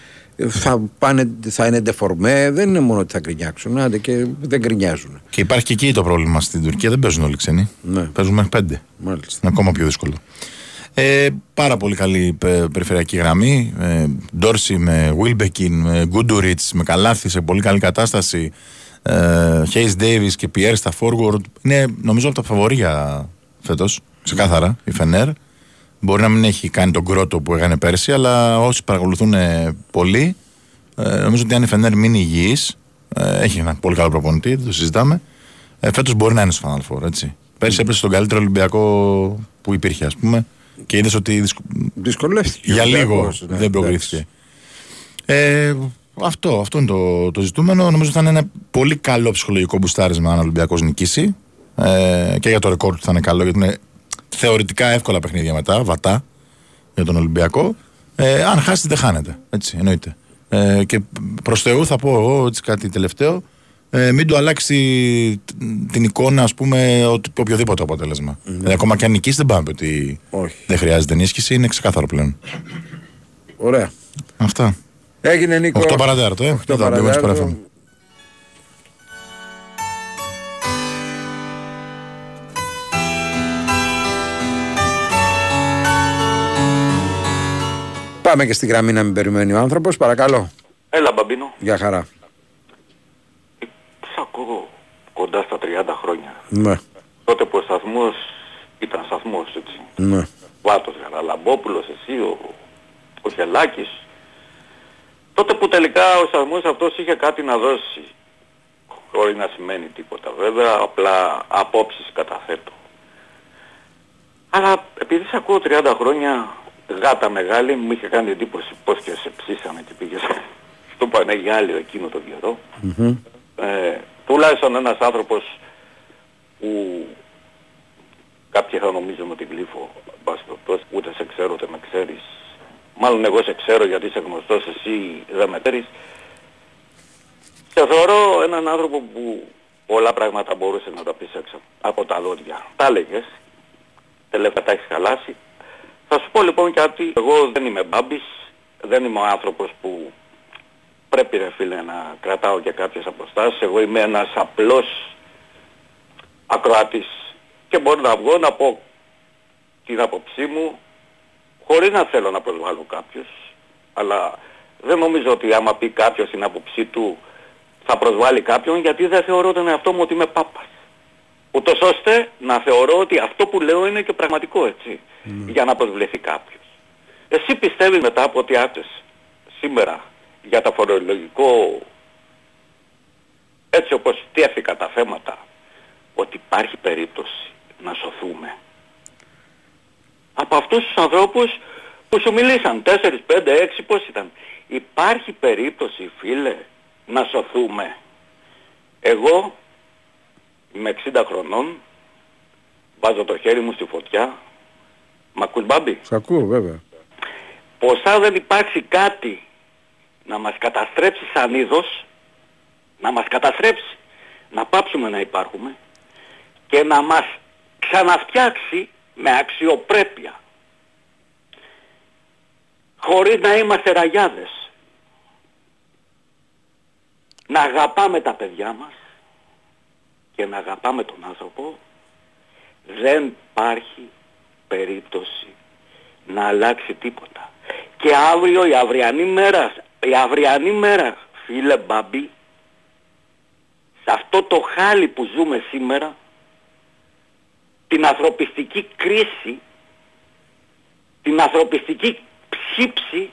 Θα, πάνε, θα είναι ντεφορμέ, δεν είναι μόνο ότι θα γκρινιάξουν, άντε και δεν γκρινιάζουν. Και υπάρχει και εκεί το πρόβλημα στην Τουρκία. Δεν παίζουν όλοι οι ξένοι. Ναι. Παίζουν μέχρι πέντε. Μάλιστα. Είναι ακόμα πιο δύσκολο. Ε, πάρα πολύ καλή πε- περιφερειακή γραμμή. Ε, Ντόρση με Βίλμπεκιν, με Γκούντουριτ, με Καλάθι σε πολύ καλή κατάσταση. Ε, Χέις Ντέιβις και Πιέρ στα forward. Είναι νομίζω από τα φαβορία φέτος. Ξεκάθαρα η Φενέρ. Μπορεί να μην έχει κάνει τον κρότο που έκανε πέρσι, αλλά όσοι παρακολουθούν ε, πολύ, ε, νομίζω ότι αν η Φενέρ μείνει υγιής, ε, έχει ένα πολύ καλό προπονητή, δεν το συζητάμε. Ε, Φέτος μπορεί να είναι στο Final Four, έτσι. Πέρσι έπεσε στον καλύτερο Ολυμπιακό που υπήρχε, ας πούμε. Και είδες ότι δυσκ- Δυσκολεύτηκε. ο για λίγο Ολυμπιακός, ναι, δεν προκρίθηκε. Ε, αυτό, αυτό είναι το, το ζητούμενο. Νομίζω ότι θα είναι ένα πολύ καλό ψυχολογικό μπουστάρισμα αν ο Ολυμπιακός νικήσει. Ε, και για το ρεκόρ του θα είναι καλό, γιατί είναι θεωρητικά εύκολα παιχνίδια μετά, βατά για τον Ολυμπιακό. Ε, αν χάσει, δεν χάνεται. Έτσι, εννοείται. Ε, και προς Θεού θα πω εγώ έτσι κάτι τελευταίο. Ε, μην του αλλάξει την εικόνα, ας πούμε, ότι, οποιοδήποτε αποτέλεσμα. Δηλαδή, ακόμα και αν νικήσει, δεν πάμε ότι Όχι. δεν χρειάζεται ενίσχυση, είναι ξεκάθαρο πλέον. Ωραία. Αυτά. Έγινε Νίκο. 8 παρατέταρτο, ε. 8 Εδώ, Big Wings παρατέταρτο. Sport FM. Πάμε και στη γραμμή να μην περιμένει ο άνθρωπος, παρακαλώ. Έλα Μπαμπίνο, Για χαρά. Σ' ακούω κοντά στα 30 χρόνια. Ναι, Τότε που ο σταθμός ήταν σταθμός έτσι. ναι. Βάτος Γαραλαμπόπουλος, εσύ, ο, ο Χελάκης. Τότε που τελικά ο σταθμός αυτός είχε κάτι να δώσει. Χωρίς να σημαίνει τίποτα βέβαια, απλά απόψεις καταθέτω. Αλλά επειδή σε ακούω 30 χρόνια γάτα μεγάλη, μου είχε κάνει εντύπωση πως και σε ψήσανε και πήγες στο Πανεγιάλιο εκείνο τον καιρό. Ε, τουλάχιστον ένας άνθρωπος που κάποιοι θα νομίζουν ότι γλύφω μπαστοτός, ούτε σε ξέρω ούτε με ξέρεις. Μάλλον εγώ σε ξέρω γιατί είσαι γνωστός, εσύ δεν με ξέρεις. Σε θεωρώ έναν άνθρωπο που πολλά πράγματα μπορούσε να τα πεις έξω από τα δόντια. Τα έλεγες, τελευταία τα έχεις χαλάσει. Θα σου πω λοιπόν κάτι, εγώ δεν είμαι μπάμπης, δεν είμαι ο άνθρωπος που πρέπει ρε φίλε να κρατάω και κάποιες αποστάσεις. Εγώ είμαι ένας απλός ακροατής και μπορώ να βγω να πω την άποψή μου χωρίς να θέλω να προσβάλλω κάποιους αλλά δεν νομίζω ότι άμα πει κάποιος την άποψή του θα προσβάλλει κάποιον γιατί δεν θεωρώ τον εαυτό μου ότι είμαι πάπας. Ούτως ώστε να θεωρώ ότι αυτό που λέω είναι και πραγματικό έτσι για να προσβληθεί κάποιος. Εσύ πιστεύεις μετά από ό,τι άκουσες σήμερα για τα φορολογικό έτσι όπως τέθηκα τα θέματα ότι υπάρχει περίπτωση να σωθούμε. Από αυτούς τους ανθρώπους που σου μιλήσαν 4, 5, 6 πώς ήταν υπάρχει περίπτωση φίλε να σωθούμε. Εγώ είμαι 60 χρονών βάζω το χέρι μου στη φωτιά. Μ' ακούς μπάμπη; Σ' ακούω βέβαια. ποσά δεν υπάρξει κάτι να μας καταστρέψει σαν είδος, να μας καταστρέψει, να πάψουμε να υπάρχουμε και να μας ξαναφτιάξει με αξιοπρέπεια. Χωρίς να είμαστε ραγιάδες. Να αγαπάμε τα παιδιά μας και να αγαπάμε τον άνθρωπο δεν υπάρχει περίπτωση να αλλάξει τίποτα. Και αύριο η αυριανή μέρα, η αυριανή μέρα φίλε Μπάμπη, σε αυτό το χάλι που ζούμε σήμερα, την ανθρωπιστική κρίση, την ανθρωπιστική ψήψη,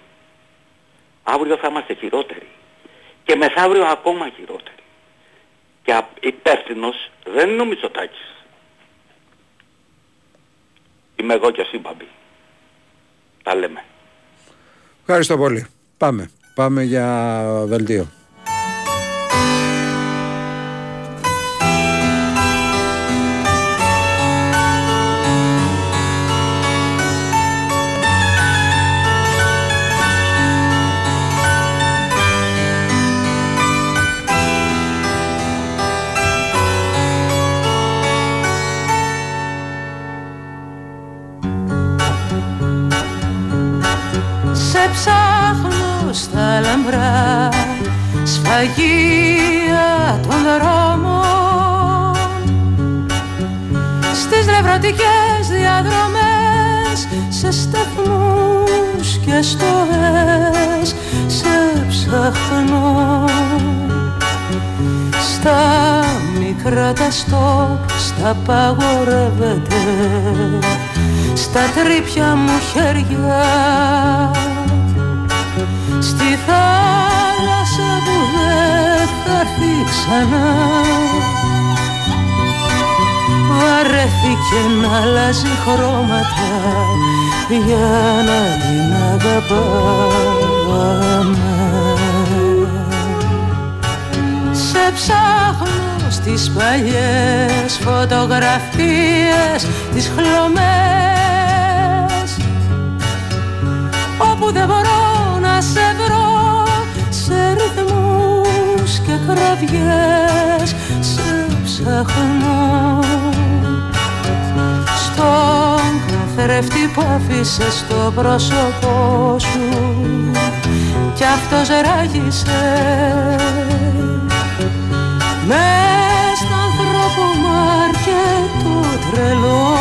αύριο θα είμαστε χειρότεροι. Και μεθαύριο ακόμα χειρότεροι. Και α- υπεύθυνος δεν είναι ο Μητσοτάκης. Είμαι εγώ και εσύ Μπάμπη. Τα λέμε. Ευχαριστώ πολύ. Πάμε. Πάμε για δελτίο. Στοές σε ψάχνω Στα μικρά τα στόπ, στα παγορεύεται στα τρύπια μου χέρια. Στη θάλασσα που δεν θα έρθει ξανά. Βαρέθηκε να αλλάζει χρώματα για να την αγαπάμε. Σε ψάχνω στις παλιές φωτογραφίες τις χλωμές. Όπου δεν μπορώ να σε βρω σε ρυθμούς και κραυγές ψάχνω. Στον καθρέφτη που άφησε στο πρόσωπό σου Κι αυτός ράγισε. Μες στον άνθρωπο μου αρκετό τρελό.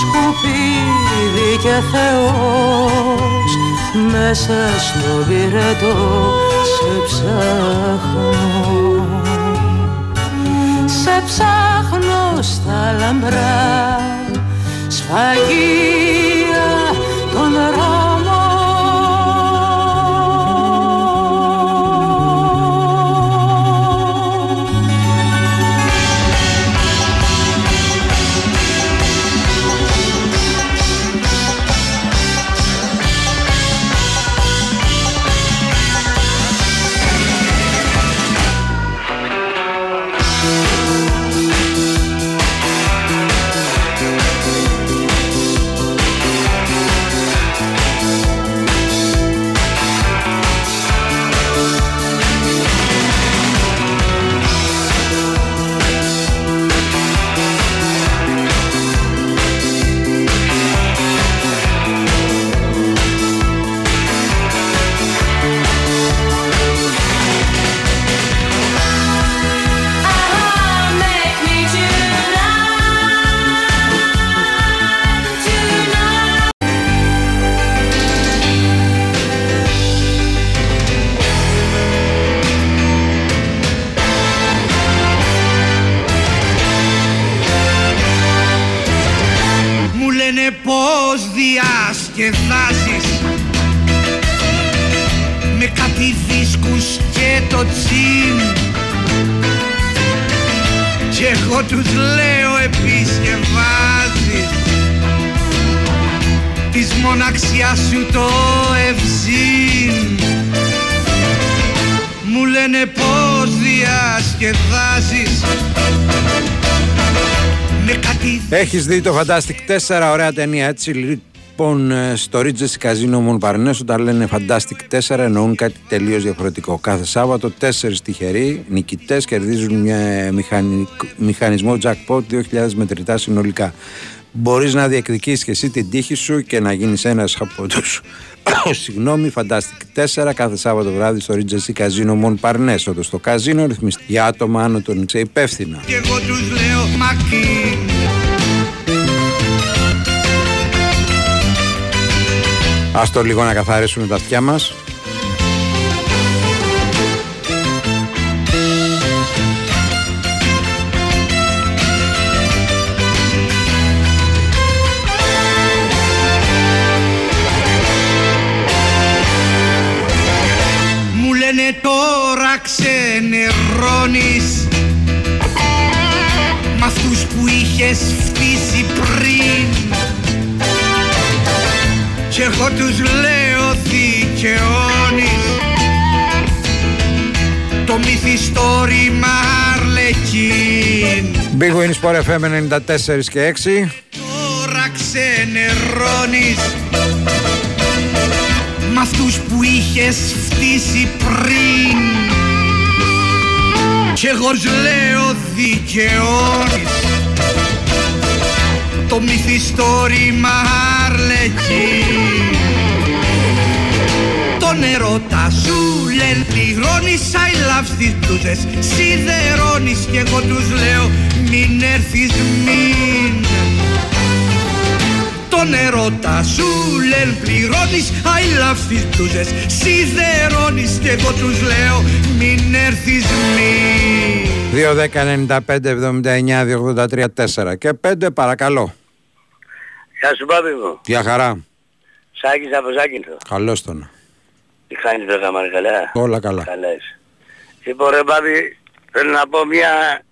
Σκουπίδι και Θεός μέσα στο πυρετό σε ψάχνω. Σε ψάχνω στα λαμπρά σφαγεία Έχεις δει το Fantastic 4, ωραία ταινία έτσι. Λοιπόν, ε, στο Regency Casino Montparnasse, όταν λένε Fantastic 4, εννοούν κάτι τελείως διαφορετικό. Κάθε Σάββατο, τέσσερις τυχεροί νικητές κερδίζουν μια μηχανικ- μηχανισμό jackpot 2.000 μετρητά συνολικά. Μπορείς να διεκδικήσεις και εσύ την τύχη σου και να γίνεις ένας από τους. (coughs) Συγγνώμη, Fantastic 4 κάθε Σάββατο βράδυ στο Regency Casino Montparnasse. Όντω το καζίνο ρυθμιστεί για άτομα άνω των 6 υπεύθυνα. Κι εγώ τους λέω μακρύ Ας το λίγο να καθαρίσουμε τα αυτιά μας. Εγώ τους λέω δικαιώνεις. Το μυθιστόρημα Αρλεκίν. Big Win Sport FM 94 και 6. Τώρα ξενερώνεις. Μ' αυτούς που είχες φτύσει πριν. Κι εγώ σ' λέω δικαιώνεις. Το μυθιστόρημα Αρλεκίν Το νερό τα σου λένε πληρώνεις I love στις μπλούζες Σιδερώνεις κι εγώ τους λέω μην έρθεις μην το νερό τα σου λένε πληρώνεις I love στις μπλούζες Σιδερώνεις και εγώ τους λέω μην έρθεις μην 2, 10, 95, 79, 283, 4 και 5 παρακαλώ. Γεια σου Πάπη μου. Γεια χαρά. Σάκης από Ζάκυνθο. Καλώς τον. Τι κάνεις τώρα καμάρι καλά. Όλα καλά. Καλά είσαι. Λοιπόν ρε Πάπη, θέλω να πω μια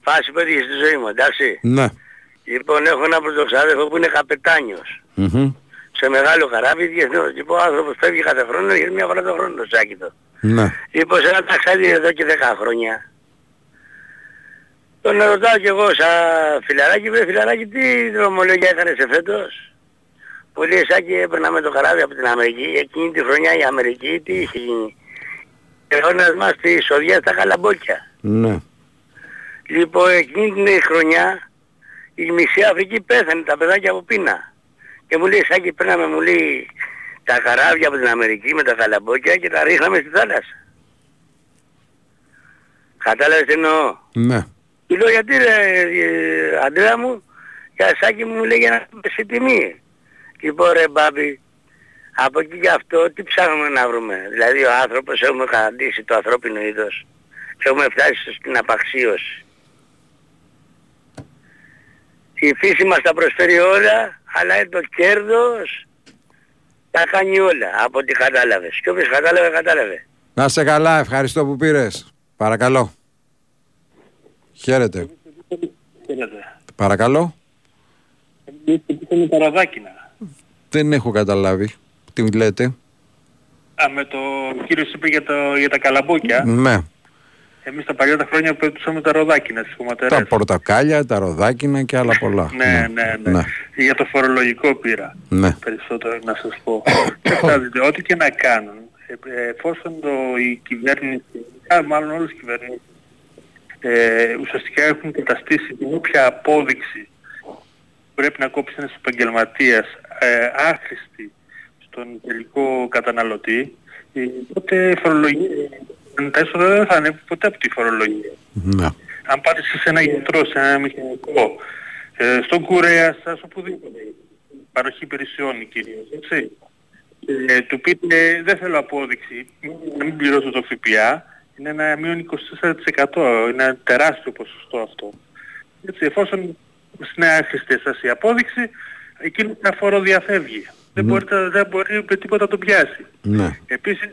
φάση που έτυχε στη ζωή μου, εντάξει. Ναι. Λοιπόν έχω ένα πρωτοξάδερφο που είναι καπετάνιος. Μμμ. Σε μεγάλο καράβι διεθνώς. Λοιπόν ο άνθρωπος φεύγει κάθε χρόνο για μια φορά το χρόνο το Ζάκυνθο. Ναι. Λοιπόν σε ένα ταξίδι εδώ και 10 χρόνια. Τον ρωτάω κι εγώ σαν φιλαράκι, βρε φιλαράκι τι δρομολογία έκανες φέτος; Που λέει Σάκη έπαιρνα με το καράβι από την Αμερική, εκείνη τη χρονιά η Αμερική τι είχε γίνει. αιώνας μας τη εισοδιά στα καλαμπόκια. Ναι. Λοιπόν, εκείνη την χρονιά η μισή Αφρική πέθανε τα παιδάκια από πείνα. Και μου λέει, Σάκη, παίρναμε, μου λέει, τα καράβια από την Αμερική με τα καλαμπόκια και τα ρίχναμε στη θάλασσα. Κατάλαβες τι εννοώ; Ναι. Του λέω γιατί ρε ε, Αντρέα μου, για Σάκη μου μου λέει για να πέσει τιμή. Λοιπόν ρε Μπάμπη, από εκεί και αυτό τι ψάχνουμε να βρούμε; Δηλαδή ο άνθρωπος έχουμε καταντήσει το ανθρώπινο είδος και έχουμε φτάσει στην απαξίωση. Η φύση μας τα προσφέρει όλα, αλλά είναι το κέρδος τα κάνει όλα, από ό,τι κατάλαβες. Και όποιος κατάλαβε, κατάλαβε. Να σε καλά, ευχαριστώ που πήρες. Παρακαλώ. Χαίρετε. Παρακαλώ. με τα ροδάκινα. Δεν έχω καταλάβει. Τι λέτε; Α, με το κύριος είπε για, το, για τα καλαμπόκια. Ναι. Εμείς τα παλιά τα χρόνια πετούσαμε τα ροδάκινα στις χωματερές. Τα πορτοκάλια, τα ροδάκινα και άλλα πολλά. Ναι, ναι, ναι. Για το φορολογικό πήρα. Ναι. Περισσότερο να σας πω. Κοιτάξτε, ό,τι και να κάνουν, ε, ε, εφόσον το, η κυβέρνηση, α, μάλλον όλες οι κυβερνήσεις, ε, ουσιαστικά έχουν καταστήσει την όποια απόδειξη που πρέπει να κόψει ένας επαγγελματίας ε, άχρηστη στον τελικό καταναλωτή, ε, τότε φορολογία, τα έσοδα δεν θα είναι ποτέ από τη φορολογία. Ναι. Αν πάτε σε ένα γιατρό, σε ένα μηχανικό, ε, στον κουρέα σας, οπουδήποτε, παροχή υπηρεσιών κυρίως, έτσι, ε, του πείτε δεν θέλω απόδειξη, να μην πληρώσω το ΦΠΑ, είναι ένα μείον 24%, είναι ένα τεράστιο ποσοστό αυτό. Έτσι, εφόσον είναι άχρηστη σας η απόδειξη, εκείνο να φοροδιαφεύγει. Δεν, μπορεί, δεν μπορεί με τίποτα να τον πιάσει. Ναι. Επίσης,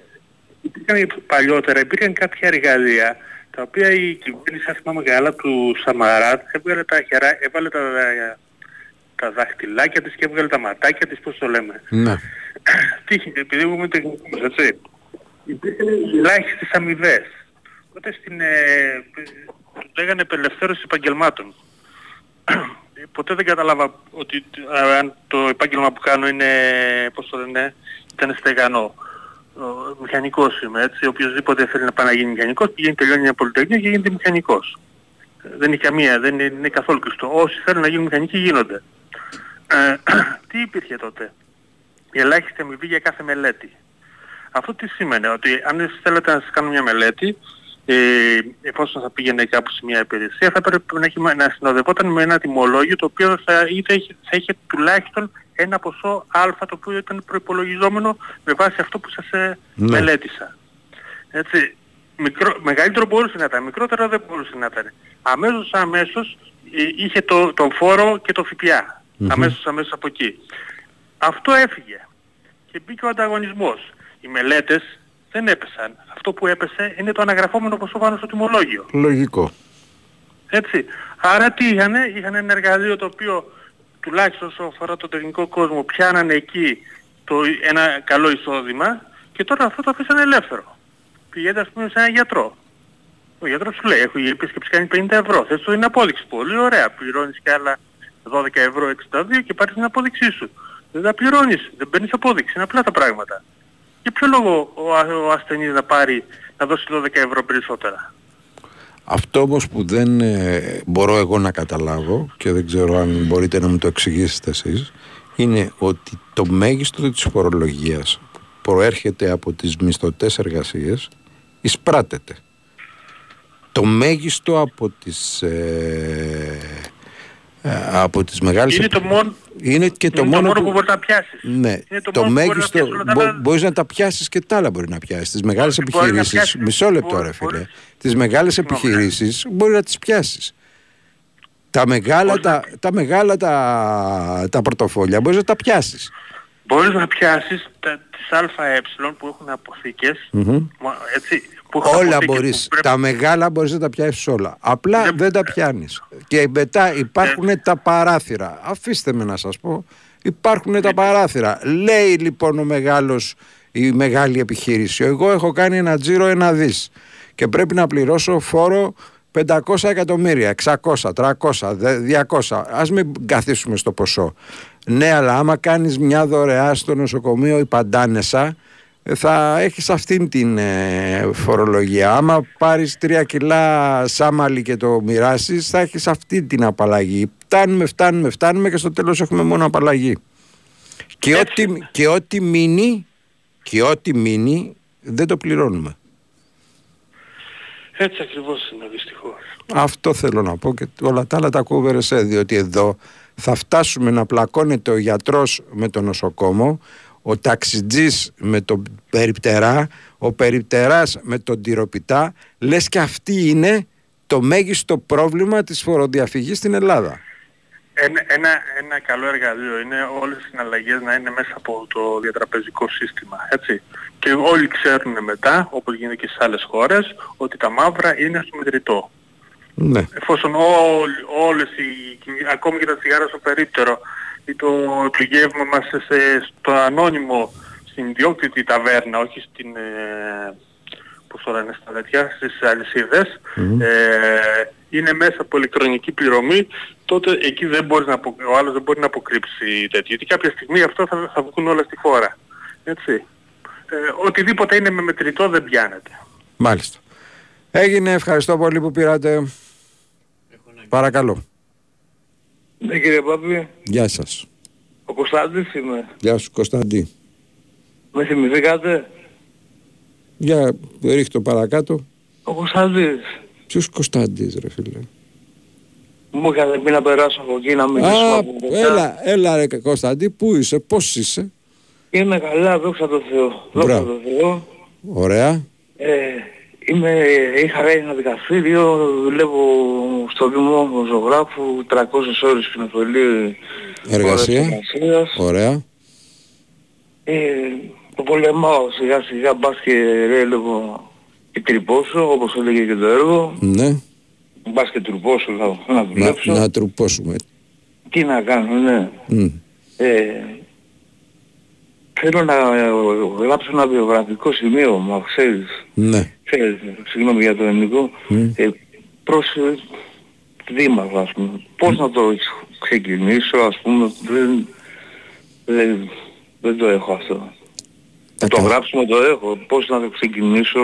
υπήρχαν παλιότερα, υπήρχαν κάποια εργαλεία τα οποία η κυβέρνηση, αν θυμάμαι καλά, του Σαμαράτ έβγαλε τα χερά, έβαλε τα, τα δάχτυλάκια της και έβγαλε τα ματάκια της, πώς το λέμε. Ναι. (clears throat) Τι είχε, επειδή είμαι τεχνικός, έτσι. Υπήρχαν ελάχιστες αμοιβές. Τότε στην, ε, το λέγανε απελευθέρωση επαγγελμάτων. (clears throat) Ποτέ δεν κατάλαβα ότι α, αν το επάγγελμα που κάνω είναι, πώς το λένε, ήταν στεγανό. Ο μηχανικός είμαι, έτσι. Οποιοςδήποτε θέλει να πάει να γίνει μηχανικός, πηγαίνει τελειώνει μια πολυτεχνία και γίνεται μηχανικός. Δεν είναι καμία, δεν είναι, είναι καθόλου κλειστό. Όσοι θέλουν να γίνουν μηχανικοί γίνονται. Ε, (clears throat) τι υπήρχε τότε; Η ελάχιστη αμοιβή για κάθε μελέτη. Αυτό τι σήμαινε, ότι αν εσείς θέλετε να σας κάνω μια μελέτη, ε, εφόσον θα πήγαινε κάπου σε μια υπηρεσία, θα πρέπει να, έχει, να συνοδευόταν με ένα τιμολόγιο το οποίο θα, είτε είχε, θα είχε τουλάχιστον ένα ποσό α το οποίο ήταν προϋπολογιζόμενο με βάση αυτό που σας ε, Ναι. μελέτησα. Έτσι, μικρό, μεγαλύτερο μπορούσε να ήταν, μικρότερο δεν μπορούσε να ήταν. Αμέσως αμέσως ε, είχε το, τον φόρο και το ΦΠΑ. Μμμ. Αμέσως αμέσως από εκεί. Αυτό έφυγε. Και μπήκε ο ανταγωνισμός. Οι μελέτες δεν έπεσαν. Αυτό που έπεσε είναι το αναγραφόμενο ποσό πάνω στο τιμολόγιο. Λογικό. Έτσι. Άρα τι είχανε, είχαν ένα εργαλείο το οποίο τουλάχιστον όσο αφορά το τεχνικό κόσμο πιάνανε εκεί το, ένα καλό εισόδημα και τώρα αυτό το αφήσανε ελεύθερο. Πηγαίνετε ας πούμε σε έναν γιατρό. Ο γιατρός σου λέει, έχω η επίσκεψη κάνει 50 ευρώ. Θες το είναι απόδειξη. Πολύ ωραία. Πληρώνεις και άλλα 12 ευρώ 62 και πάρεις την απόδειξή σου. Δεν τα πληρώνεις. Δεν παίρνεις απόδειξη. Είναι απλά τα πράγματα. Για ποιο λόγο ο, α- ο ασθενής να πάρει, να δώσει 12 ευρώ περισσότερα; Αυτό όμως που δεν ε, μπορώ εγώ να καταλάβω και δεν ξέρω αν μπορείτε να μου το εξηγήσετε εσείς είναι ότι το μέγιστο της φορολογίας που προέρχεται από τις μισθωτές εργασίες εισπράτεται. Το μέγιστο από τις, ε, ε, από τις μεγάλες... Είναι το μόνο, είναι και το είναι μόνο, το μόνο που... που μπορεί να πιάσεις. Ναι, Είναι το το, μόνο που μπορεί να μέγιστο. πιάσεις όλα τα μπο- άλλα. μπορείς να τα πιάσεις και τα άλλα μπορεί να πιάσεις. Τις μεγάλες Μπορεί να επιχειρήσεις. πιάσεις- Μισό λεπτό, μπορεί- ρε φίλε. Τις μεγάλες επιχειρήσεις μπορεί να τις πιάσεις. Τα μεγάλα, τα, τα μεγάλα τα, τα πορτοφόλια μπορείς να τα πιάσεις. Μπορείς να πιάσεις τα, τις ΑΕ που έχουν αποθήκες, Μμμ. μα- έτσι, που έχουν Όλα αποθήκες μπορείς. που πρέπει- Τα μεγάλα μπορείς να τα πιάσεις όλα. Απλά δεν τα πιάνεις. Και μετά υπάρχουν τα παράθυρα. Αφήστε με να σας πω. Υπάρχουν τα παράθυρα. Λέει λοιπόν ο μεγάλος, η μεγάλη επιχείρηση. Εγώ έχω κάνει ένα τζίρο ένα δις. Και πρέπει να πληρώσω φόρο 500 εκατομμύρια, 600, 300, δε- 200. Ας μην καθίσουμε στο ποσό. Ναι, αλλά άμα κάνεις μια δωρεά στο νοσοκομείο η Παντάνεσα, ε, θα έχεις αυτήν την ε, φορολογία. Άμα πάρεις τρία κιλά σάμαλι και το μοιράσεις, θα έχεις αυτή την απαλλαγή. Φτάνουμε, φτάνουμε, φτάνουμε και στο τέλος έχουμε μόνο απαλλαγή. Και ό,τι, και ό,τι μείνει, και ό,τι μείνει δεν το πληρώνουμε. Έτσι ακριβώς είναι δυστυχώς. Αυτό θέλω να πω και όλα τα άλλα τα ακούω διότι εδώ θα φτάσουμε να πλακώνεται ο γιατρός με τον νοσοκόμο, ο ταξιτζής με τον περιπτερά, ο περιπτεράς με τον τυροπιτά, λες και αυτή είναι το μέγιστο πρόβλημα της φοροδιαφυγής στην Ελλάδα. Ένα, ένα, ένα καλό εργαλείο είναι όλες οι συναλλαγές να είναι μέσα από το διατραπεζικό σύστημα, έτσι. Και όλοι ξέρουν μετά, όπως γίνεται και στις άλλες χώρες, ότι τα μαύρα είναι στο μετρητό. Ναι. Εφόσον όλοι, όλες οι, ακόμη και τα τσιγάρα στο περίπτερο ή το πληγεύμα μας σε, στο ανώνυμο στην ιδιόκτητη ταβέρνα, όχι στην, ε, πώς το λένε στα τέτοια, στις αλυσιδες ε, είναι μέσα από ηλεκτρονική πληρωμή, τότε εκεί δεν μπορείς να απο... ο άλλος δεν μπορεί να αποκρύψει τέτοιο. Γιατί κάποια στιγμή αυτό θα, θα βγουν όλα στη φόρα. Έτσι. Ε, οτιδήποτε είναι με μετρητό δεν πιάνεται. Μάλιστα. Έγινε, ευχαριστώ πολύ που πήρατε. Παρακαλώ. Ναι κύριε Πάπη, Γεια σας. ο Κωνσταντής είμαι. Γεια σου Κωνσταντή. Με θυμηθήκατε; Για ρίχτω παρακάτω. Ο Κωνσταντής. Ποιος Κωνσταντής ρε φίλε; Μου είχατε πει να περάσω από εκεί να μιλήσουμε Α, από κοντά. έλα, έλα ρε Κωνσταντή, πού είσαι, πώς είσαι; Είμαι καλά, δόξα τω Θεώ. Δόξα Μπράβο. τω Θεώ. Ωραία. Ε, είμαι, είχα κάνει ένα δικαστήριο, δουλεύω στο Δήμο Ζωγράφου, 300 ώρες κοινοφελή Εργασία. εργασίας. Ωραία. Ε, το πολεμάω σιγά σιγά μπας και ρε λίγο και τρυπώσω όπως έλεγε και το έργο. Ναι. Μπας και τρουπώσω να, να Να, δουλέψω. να τρουπώσουμε. Τι να κάνω, ναι. Μμ. Ε, θέλω να ε, γράψω ένα βιογραφικό σημείο, μα ξέρεις. Ναι. Ξέρεις, συγγνώμη για το ελληνικό. Μμ. Ε, προς ε, δήμαρχο ας πούμε. Πώς να το ξεκινήσω ας πούμε. Δεν, δεν, δεν το έχω αυτό. Να το γράψουμε το έχω. Πώς να το ξεκινήσω.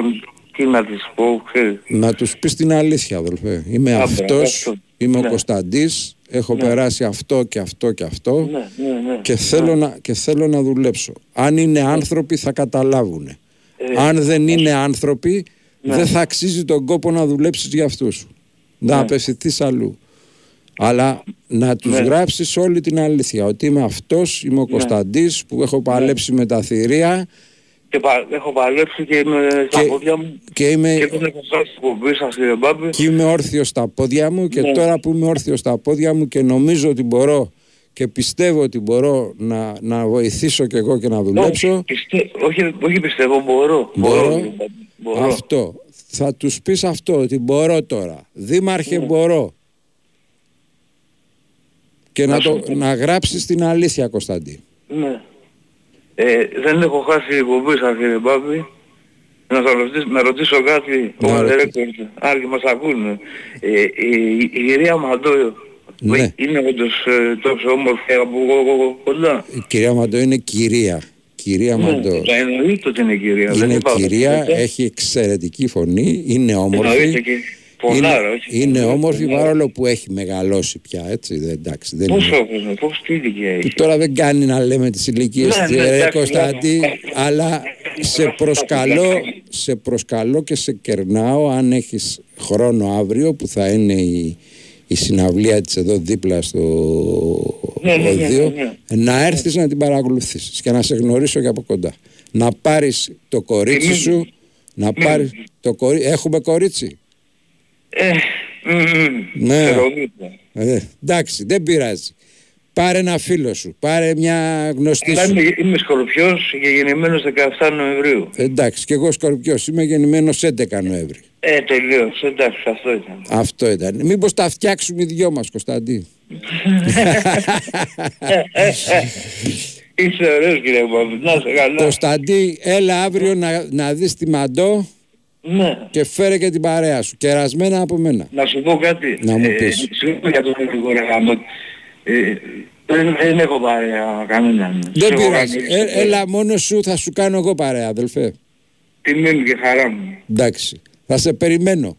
Τι να της πω. Ξέρεις. Να τους πεις την αλήθεια αδελφέ. Είμαι Α, αυτός, μπράβο, αυτό. Είμαι ο Ναι. Κωνσταντής, έχω Ναι. περάσει αυτό και αυτό και αυτό Ναι, ναι, ναι. και, θέλω να, και θέλω να δουλέψω. Αν είναι άνθρωποι θα καταλάβουν. Ε, Αν δεν είναι άνθρωποι Ναι. δεν θα αξίζει τον κόπο να δουλέψεις για αυτούς. Να Ναι. απευθυνθείς αλλού. Αλλά να τους Ναι. γράψεις όλη την αλήθεια. Ότι είμαι αυτός, είμαι ο Κωνσταντής που έχω παλέψει με τα θηρία Και πα, έχω παλέψει και είμαι στα πόδια μου. και είμαι Και δεν έχω φτάσει στην κομπή σας κύριε Μπάμπη. και είμαι όρθιος στα πόδια μου και Ναι. τώρα που είμαι όρθιος στα πόδια μου και νομίζω ότι μπορώ και πιστεύω ότι μπορώ να, να βοηθήσω και εγώ και να δουλέψω Όχι, πιστε... όχι, όχι πιστεύω, μπορώ. Μπορώ. κύριε Μπάμπη, μπορώ. αυτό θα τους πεις αυτό ότι μπορώ τώρα δήμαρχε Ναι. μπορώ και να, Να σου το, πω. να γράψεις την αλήθεια Κωνσταντή Ναι. Ε, δεν έχω χάσει η εκπομπή σας κύριε Μπάμπη. Να, σας ρωτήσω, να ρωτήσω κάτι. Να Ο ρωτήσω. record. Άλλοι μας ακούνε. Ε, η, η κυρία Μαντόιο Ναι. είναι όντως ε, τόσο όμορφη από εγώ κοντά. η κυρία Μαντώ είναι κυρία κυρία Μαντώ Ναι, εννοείται ότι είναι κυρία. δεν είναι υπάρχει κυρία, τίποτα. έχει εξαιρετική φωνή, είναι Εννοείται όμορφη. και φωνάρα, είναι, όχι. είναι όμορφη Φωνάρα. παρόλο που έχει μεγαλώσει πια, έτσι, δεν, εντάξει, δεν Πόσο είναι. έχουμε, πώς τι ηλικία έχεις; Τώρα δεν κάνει να λέμε τις ηλικίες Ναι, του ναι, ρε εντάξει, Κωνσταντή, ναι. αλλά σε προσκαλώ, σε προσκαλώ και σε κερνάω αν έχεις χρόνο αύριο που θα είναι η, η συναυλία της εδώ δίπλα στο Ναι, ναι, ναι, οδείο, ναι, να έρθεις να την παρακολουθήσεις και να σε γνωρίσω και από κοντά. Να πάρεις το κορίτσι μην- σου, να πάρεις το κορίτσι, έχουμε κορίτσι; Ε, μ, μ, Ναι. θεωρείται. Ε, εντάξει, δεν πειράζει. Πάρε ένα φίλο σου, πάρε μια γνωστή Αλλά σου. είμαι, είμαι σκορπιός και γεννημένος 17 Νοεμβρίου. Εντάξει, και εγώ σκορπιός, είμαι γεννημένος 11 Νοέμβρη. Ε, τελείως. Εντάξει, αυτό ήταν. Αυτό ήταν. Μήπως τα φτιάξουμε οι δυο μας, Κωνσταντή; (laughs) Είσαι ωραίος κύριε Μπαμπη. Να σε καλά. Κωνσταντή, έλα αύριο να, να δεις τη Μαντό Ναι. και φέρε και την παρέα σου. Κερασμένα από μένα. Να σου πω κάτι. Να μου Ε, πεις. Συγγνώμη για τον ελληνικό ρε γάμο. Ε, Δεν, δεν έχω παρέα κανέναν. Δεν Σε έχω πειράζει. κάνει- Ε, έλα μόνο σου, θα σου κάνω εγώ παρέα, αδελφέ. Τιμή μου και χαρά μου. Εντάξει. Θα σε περιμένω.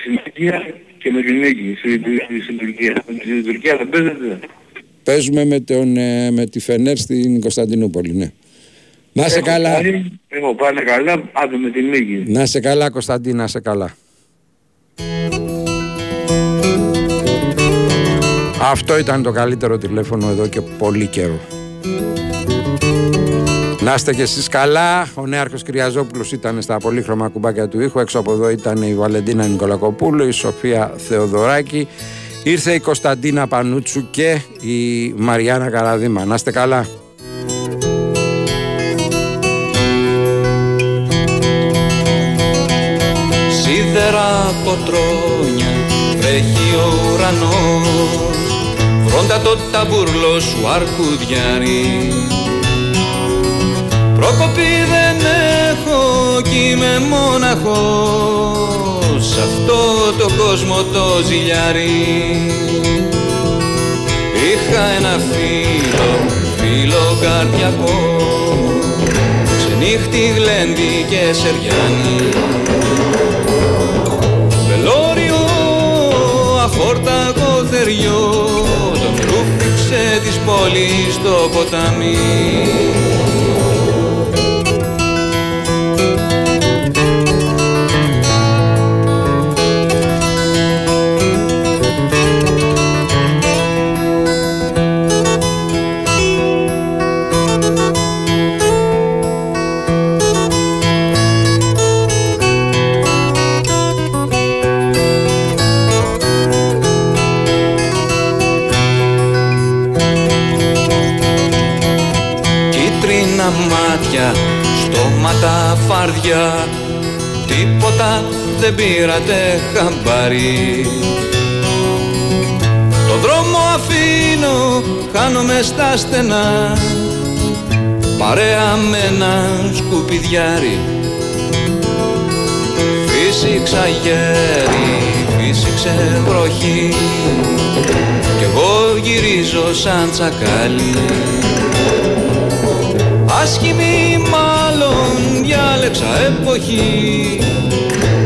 Στην Τουρκία και με την Νίκη στην, στην Τουρκία. Στην Τουρκία δεν παίζετε. Παίζουμε με, τον, ε, με τη Φενέρ στην Κωνσταντινούπολη, ναι. Να σε Έχω καλά. πάρει- Έχω πάνε καλά, άντε με την Νίκη. Να σε καλά, Κωνσταντίνα, να σε καλά. Αυτό ήταν το καλύτερο τηλέφωνο εδώ και πολύ καιρό. Να είστε κι εσείς καλά. Ο νέαρχος Κυριαζόπουλος ήταν στα πολύχρωμα κουμπάκια του ήχου. Έξω από εδώ ήταν η Βαλεντίνα Νικολακοπούλου, η Σοφία Θεοδωράκη. Ήρθε η Κωνσταντίνα Πανούτσου και η Μαριάννα Καραδίμα. Να είστε καλά. Σίδερα από τρόνια βρέχει ο ουρανός. Βρόντα το ταμπουρλό σου αρκουδιάρι Προκοπή δεν έχω κι είμαι μόναχος. Σ' αυτό το κόσμο το ζηλιάρι. Είχα ένα φίλο, φίλο καρδιακό. Ξενύχτη γλέντι και σεριάνι αφόρταγο θεριό Τον ρούφηξε της πόλης στο ποτάμι μάτια, στόματα φάρδια. Τίποτα δεν πήρατε χαμπάρι. Το δρόμο αφήνω, χάνομαι στα στενά. Παρέα με ένα σκουπιδιάρι. Φύσηξα γέρι, φύσηξε βροχή Κι εγώ γυρίζω σαν τσακάλι Άσχημη μάλλον διάλεξα εποχή.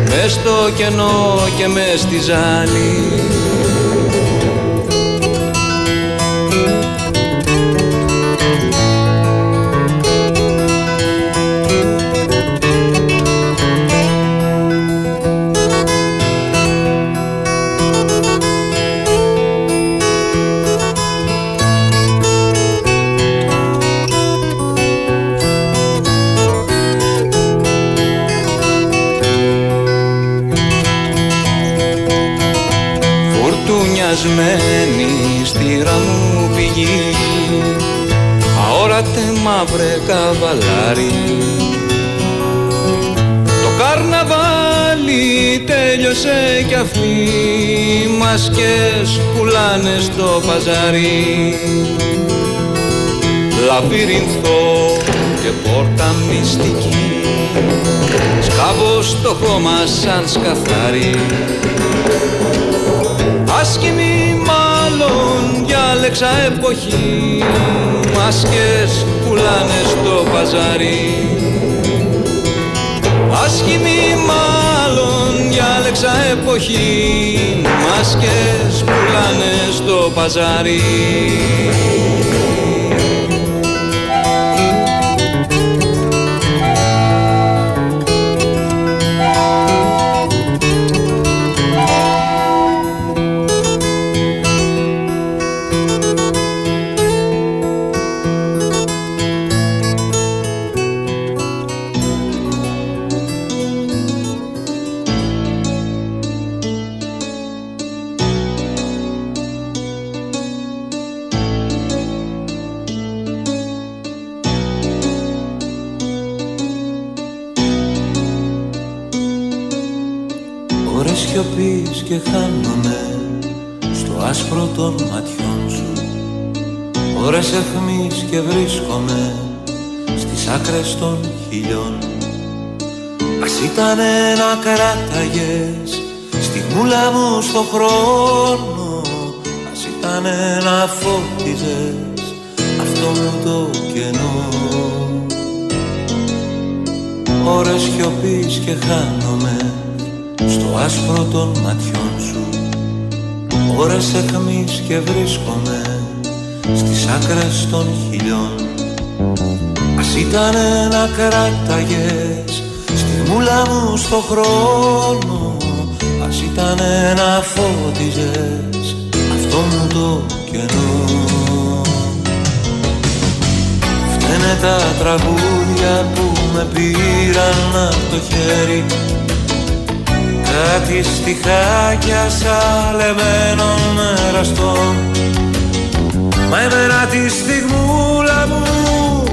Μες στο κενό και μες στη ζάλη Φουρτουνιασμένη στήρα μου πηγή. Αόρατε μαύρε καβαλάρι. Το καρναβάλι τέλειωσε κι αυτοί Μασκές πουλάνε στο παζάρι. Λαβύρινθο και πόρτα μυστική. Σκάβω στο χώμα σαν σκαθάρι Άσχημη μάλλον διάλεξα εποχή. Μάσκες πουλάνε στο παζάρι. Άσχημη μάλλον διάλεξα εποχή. Μάσκες πουλάνε στο παζάρι ήταν να κράταγες στη μούλα μου στο χρόνο Ας ήταν ήταν να φώτιζες αυτό μου το κενό. Ώρες σιωπής και χάνομαι στο άσπρο των ματιών σου. Ώρες εχμής και βρίσκομαι στις άκρες των χιλιών. Ας ήταν να κράταγες στη μούλα μου στο χρόνο Ας ήταν να φώτιζες αυτό μου το κενό. Φταίνε τα τραγούδια που με πήραν από το χέρι. Κάτι στιχάκια σαλεμένων εραστών Μα εμένα τη στιγμούλα μου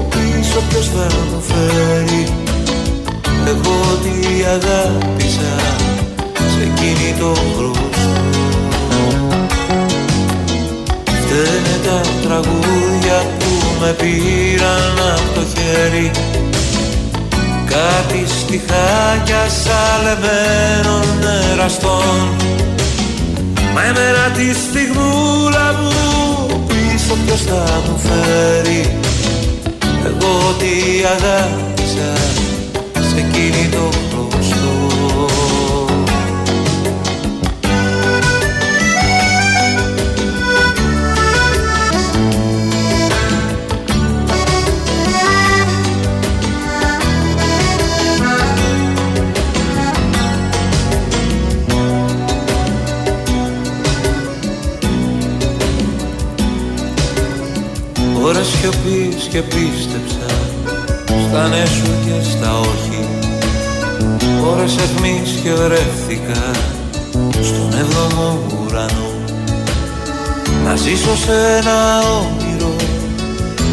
πίσω ποιος θα μου φέρει; Εγώ τι αγάπησα σε εκείνη το χρωστό Φταίνε τα τραγούδια που με πήραν από το χέρι. Κάτι στιχάκια σαλεμένων εραστών Μα εμένα τη στιγμούλα μου πίσω ποιος θα μου φέρει. Εγώ τι αγάπησα Ώρες σιωπής και πίστεψα στα ναι σου και στα όχι. Ώρες αιχμής και βρέθηκα στον έβδομο ουρανό. Να ζήσω σε ένα όνειρο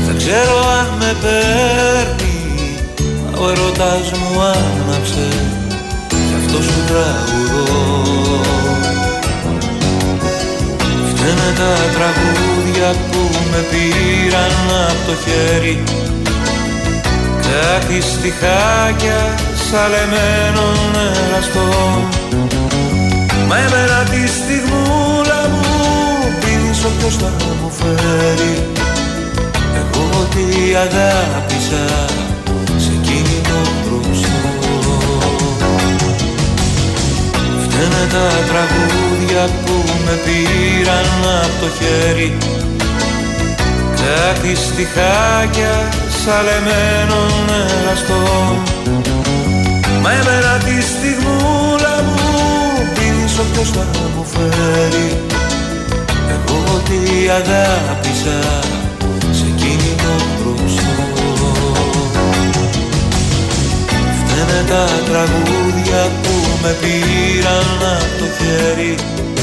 δεν ξέρω αν με παίρνει. Μα ο ερωτάς μου άναψε γι' αυτός σου τραγουδώ Φταίνε τα τραγούδια που με πήραν από το χέρι. Κάτι στιχάκια σαλεμένων εραστών Μα εμένα τη στιγμούλα μου πίσω ποιος θα μου φέρει Εγώ τι αγάπησα σε εκείνη το μπροστό. Φταίνε τα τραγούδια που με πήραν από το χέρι. Κάτι στιχάκια σαλεμένων εραστών Μα εμένα τη στιγμούλα μου πίσω ποιος θα μου φέρει. Εγώ τι αγάπησα σε εκείνη το μπροστό. Φταίνε τα τραγούδια που με πήραν από το χέρι